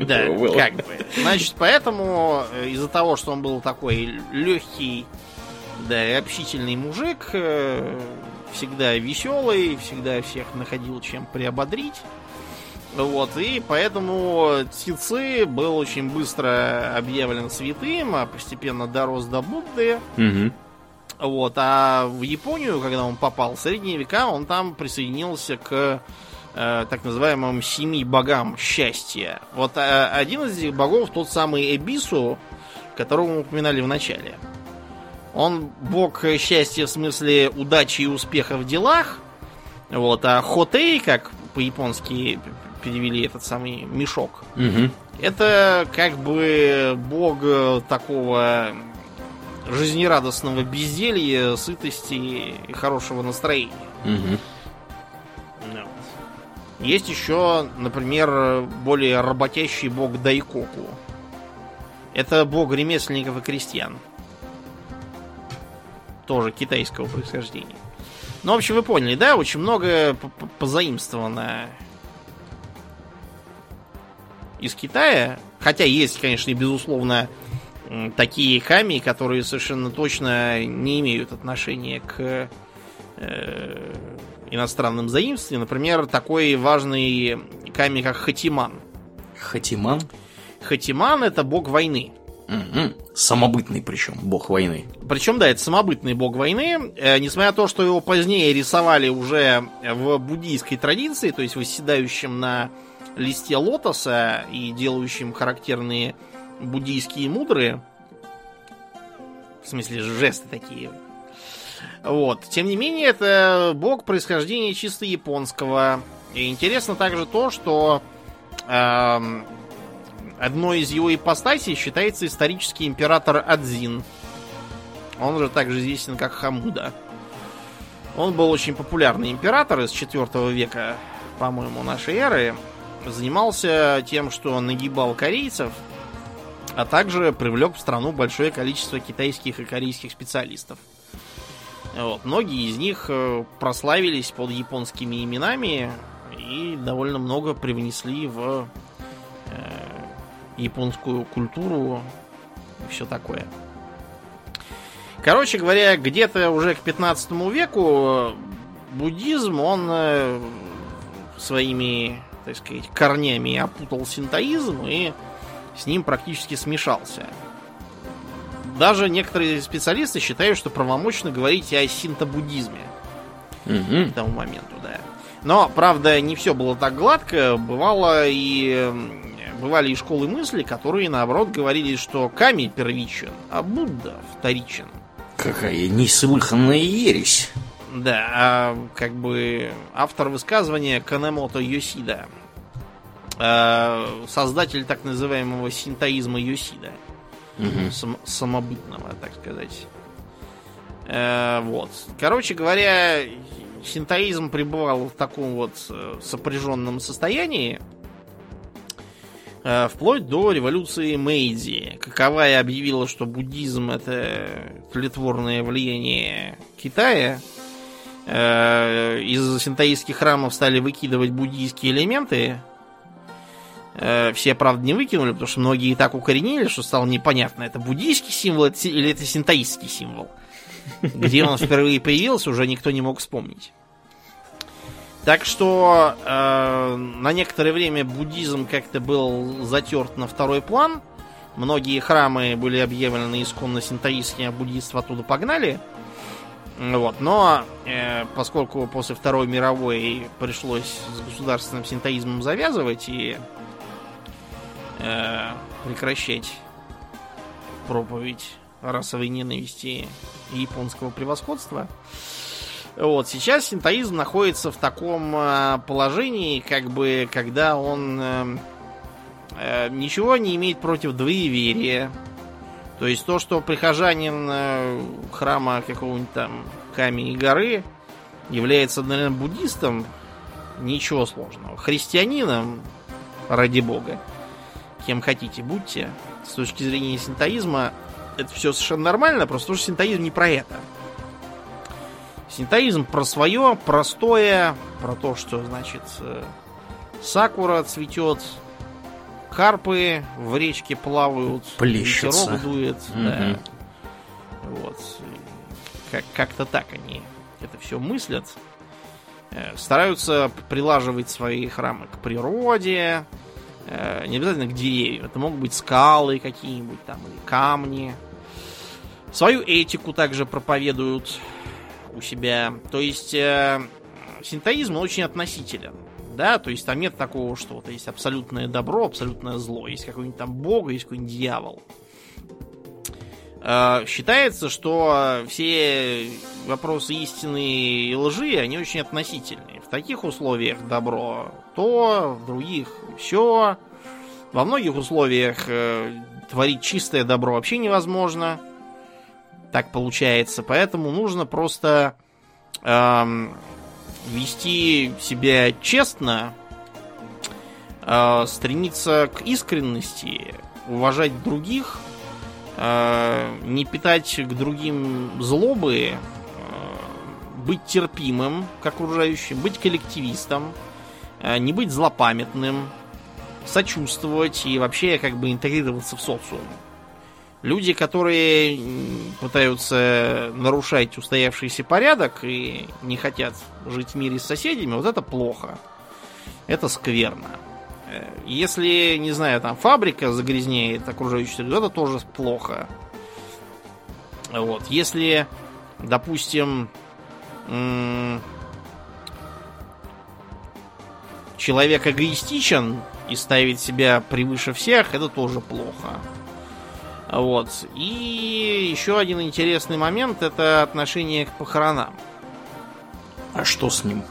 Да, как бы. Значит, поэтому э, из-за того, что он был такой легкий, да, и общительный мужик, э, всегда веселый, всегда всех находил чем приободрить. Вот, и поэтому Цици был очень быстро объявлен святым, а постепенно дорос до Будды. Угу. Вот, а в Японию, когда он попал в средние века, он там присоединился к э, так называемым семи богам счастья. Вот э, один из этих богов тот самый Эбису, которого мы упоминали в начале. Он бог счастья в смысле удачи и успеха в делах. Вот, а Хотей, как по-японски перевели этот самый мешок, Угу. это как бы бог такого жизнерадостного безделья, сытости и хорошего настроения. Угу. Есть еще, например, более работящий бог Дайкоку. Это бог ремесленников и крестьян. Тоже китайского происхождения. Ну, в общем, вы поняли, да? Очень много позаимствовано из Китая. Хотя есть, конечно, и безусловно такие хами, которые совершенно точно не имеют отношения к э, иностранным заимствованиям. Например, такой важный ками, как Хатиман. Хатиман. Хатиман это бог войны. Мгм. Самобытный причем, бог войны. Причем, да, это самобытный бог войны. Э, несмотря на то, что его позднее рисовали уже в буддийской традиции, то есть восседающим на листе лотоса и делающим характерные буддийские мудры, в смысле жесты такие. Вот. Тем не менее, это бог происхождения чисто японского. И интересно также то, что эм, одной из его ипостасей считается исторический император Адзин. Он же также известен как Хамуда. Он был очень популярный император из 4 века, по-моему, нашей эры. Занимался тем, что нагибал корейцев, а также привлек в страну большое количество китайских и корейских специалистов. Вот. Многие из них э, прославились под японскими именами и довольно много привнесли в э, японскую культуру и все такое. Короче говоря, где-то уже к 15 веку буддизм, он э, своими, так сказать, корнями опутал синтоизм и с ним практически смешался. Даже некоторые специалисты считают, что правомочно говорить о синтобуддизме Мгм. к тому моменту, да. Но, правда, не все было так гладко. Бывало и бывали и школы мысли, которые, наоборот, говорили, что Ками первичен, а Будда вторичен. Какая неслыханная ересь. Да, а как бы автор высказывания Канемото Йосида, создатель так называемого синтоизма Мгм. сам- самобытного, так сказать. Э, вот. Короче говоря, синтоизм пребывал в таком вот э, сопряженном состоянии э, вплоть до революции Мэйдзи. Каковая объявила, что буддизм это тлетворное влияние Китая. Э, Из синтоистских храмов стали выкидывать буддийские элементы. Э, Все, правда, не выкинули, потому что многие и так укоренили, что стало непонятно, это буддийский символ или это синтоистский символ. Где он впервые появился, уже никто не мог вспомнить. Так что э, на некоторое время буддизм как-то был затерт на второй план. Многие храмы были объявлены исконно синтоистскими, а буддийство оттуда погнали. Вот. Но э, поскольку после Второй мировой пришлось с государственным синтоизмом завязывать и э, прекращать проповедь расовой ненависти и японского превосходства. Вот, сейчас синтоизм находится в таком э, положении, как бы, когда он э, э, ничего не имеет против двоеверия. То есть то, что прихожанин э, храма какого-нибудь там камень и горы является, наверное, буддистом, ничего сложного. Христианином, ради бога, кем хотите, будьте. С точки зрения синтоизма это все совершенно нормально, просто что синтоизм не про это. Синтоизм про свое, простое, про то, что, значит, э, сакура цветет, карпы в речке плавают, Плещутся. ветерок дует, да. Мгм. Вот. Как- как-то так они это все мыслят. Э, Стараются прилаживать свои храмы к природе, не обязательно к деревьям. Это могут быть скалы какие-нибудь там или камни. Свою этику также проповедуют у себя. То есть э, синтоизм очень относителен. Да, то есть там нет такого, что вот есть абсолютное добро, абсолютное зло. Есть какой-нибудь там бог, есть какой-нибудь дьявол. Э, считается, что все вопросы истины и лжи, они очень относительные. В таких условиях добро то, в других все. Во многих условиях э, творить чистое добро вообще невозможно. Так получается. Поэтому нужно просто эм, вести себя честно, э, стремиться к искренности, уважать других, э, не питать к другим злобы, э, быть терпимым к окружающим, быть коллективистом, э, не быть злопамятным, сочувствовать и вообще как бы интегрироваться в социум. Люди, которые пытаются нарушать устоявшийся порядок и не хотят жить в мире с соседями, вот это плохо. Это скверно. Э, если, не знаю, там фабрика загрязняет окружающую среду, это тоже плохо. Вот. Если, допустим, человек эгоистичен и ставит себя превыше всех, это тоже плохо. Вот. И еще один интересный момент это отношение к похоронам. А что с ним?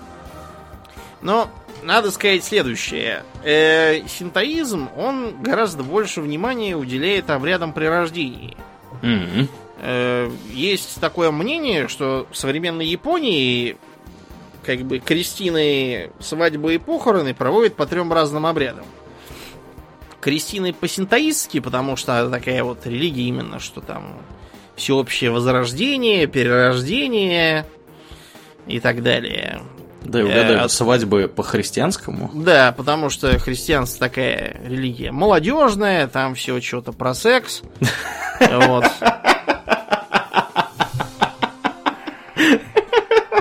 Ну, надо сказать следующее. Э, синтоизм, он гораздо больше внимания уделяет обрядам при рождении. Mm-hmm. Э, есть такое мнение, что в современной Японии как бы крестины, свадьбы и похороны проводят по трем разным обрядам. Крестины по-синтоистски, потому что такая вот религия именно, что там всеобщее возрождение, перерождение и так далее. Да, угадаю, э, свадьбы по-христианскому. Да, потому что христианство такая религия молодежная, там все что-то про секс. *laughs* Вот.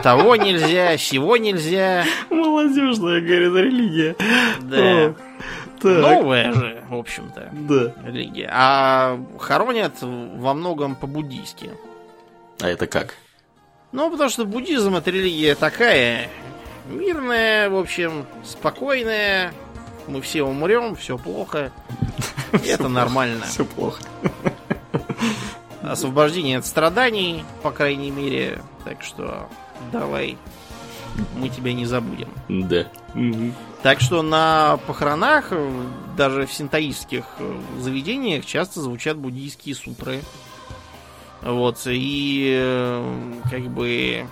Того нельзя, сего нельзя. Молодежная, говорит, религия. Да. Так. Новая же, в общем-то, да. религия. А хоронят во многом по-буддийски. А это как? Ну, потому что буддизм это религия такая мирная, в общем, спокойная. Мы все умрем, все плохо. *laughs* Это нормально. Все плохо. Освобождение от страданий, по крайней мере. Так что давай, мы тебя не забудем. Да. Так что на похоронах, даже в синтаистских заведениях, часто звучат буддийские сутры. Вот, и как бы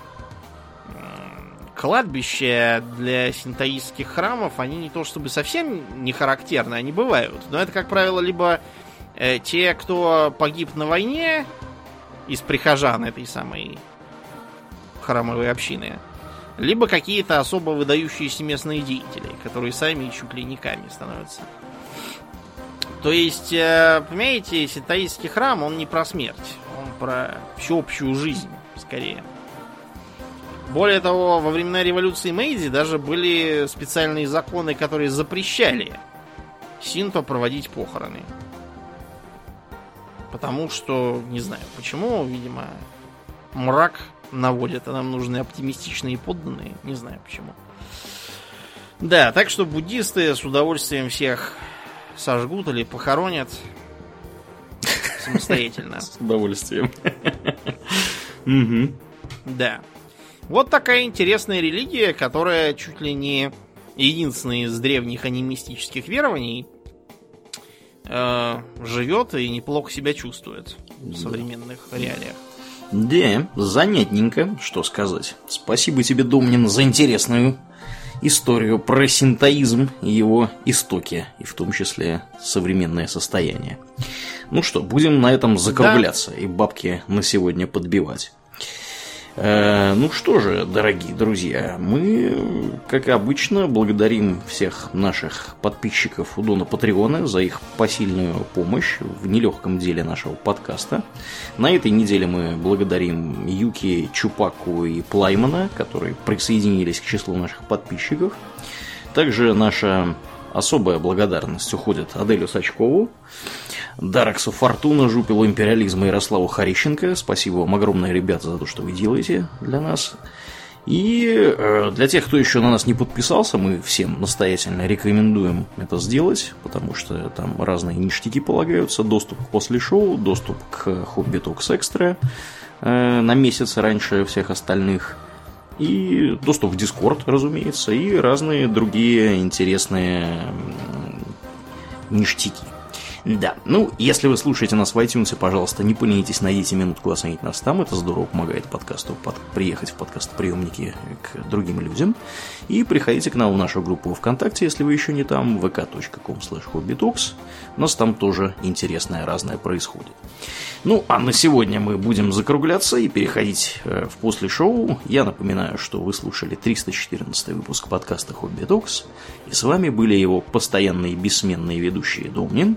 кладбища для синтаистских храмов, они не то чтобы совсем не характерны, они бывают. Но это, как правило, либо э, те, кто погиб на войне из прихожан этой самой храмовой общины, либо какие-то особо выдающиеся местные деятели, которые сами чуть ли не камни становятся. То есть, э, понимаете, синтаистский храм, он не про смерть, он про всеобщую жизнь, скорее. Более того, во времена революции Мэйди даже были специальные законы, которые запрещали синто проводить похороны. Потому что, не знаю почему, видимо, мрак наводят, а нам нужны оптимистичные подданные. Не знаю почему. Да, так что буддисты с удовольствием всех сожгут или похоронят самостоятельно. С удовольствием. *laughs* Да. Вот такая интересная религия, которая чуть ли не единственная из древних анимистических верований э, живет и неплохо себя чувствует в современных реалиях. Да, занятненько, что сказать. Спасибо тебе, Домнин, за интересную историю про синтоизм и его истоки, и в том числе современное состояние. Ну что, будем на этом закругляться да. и бабки на сегодня подбивать. Э, ну что же, дорогие друзья, мы, как обычно, благодарим всех наших подписчиков у Дона Патреона за их посильную помощь в нелегком деле нашего подкаста. На этой неделе мы благодарим Юки, Чупаку и Плаймана, которые присоединились к числу наших подписчиков. Также наша особая благодарность уходит Аделю Сачкову, Дараксу Фортуна, Жупилу Империализма Ярославу Харищенко. Спасибо вам огромное, ребята, за то, что вы делаете для нас. И э, для тех, кто еще на нас не подписался, мы всем настоятельно рекомендуем это сделать, потому что там разные ништяки полагаются. Доступ к после шоу, доступ к Hobby Talks Extra э, на месяц раньше всех остальных. И доступ в Discord, разумеется, и разные другие интересные ништяки. Да, ну, если вы слушаете нас в iTunes, пожалуйста, не поленитесь, найдите минутку оценить нас там, это здорово помогает подкасту под, приехать в подкаст-приемники к другим людям. И приходите к нам в нашу группу ВКонтакте, если вы еще не там, vk.com hobbytalks. У нас там тоже интересное разное происходит. Ну, а на сегодня мы будем закругляться и переходить э, в после шоу. Я напоминаю, что вы слушали 314 выпуск подкаста Хобби Talks, и с вами были его постоянные бессменные ведущие Домнин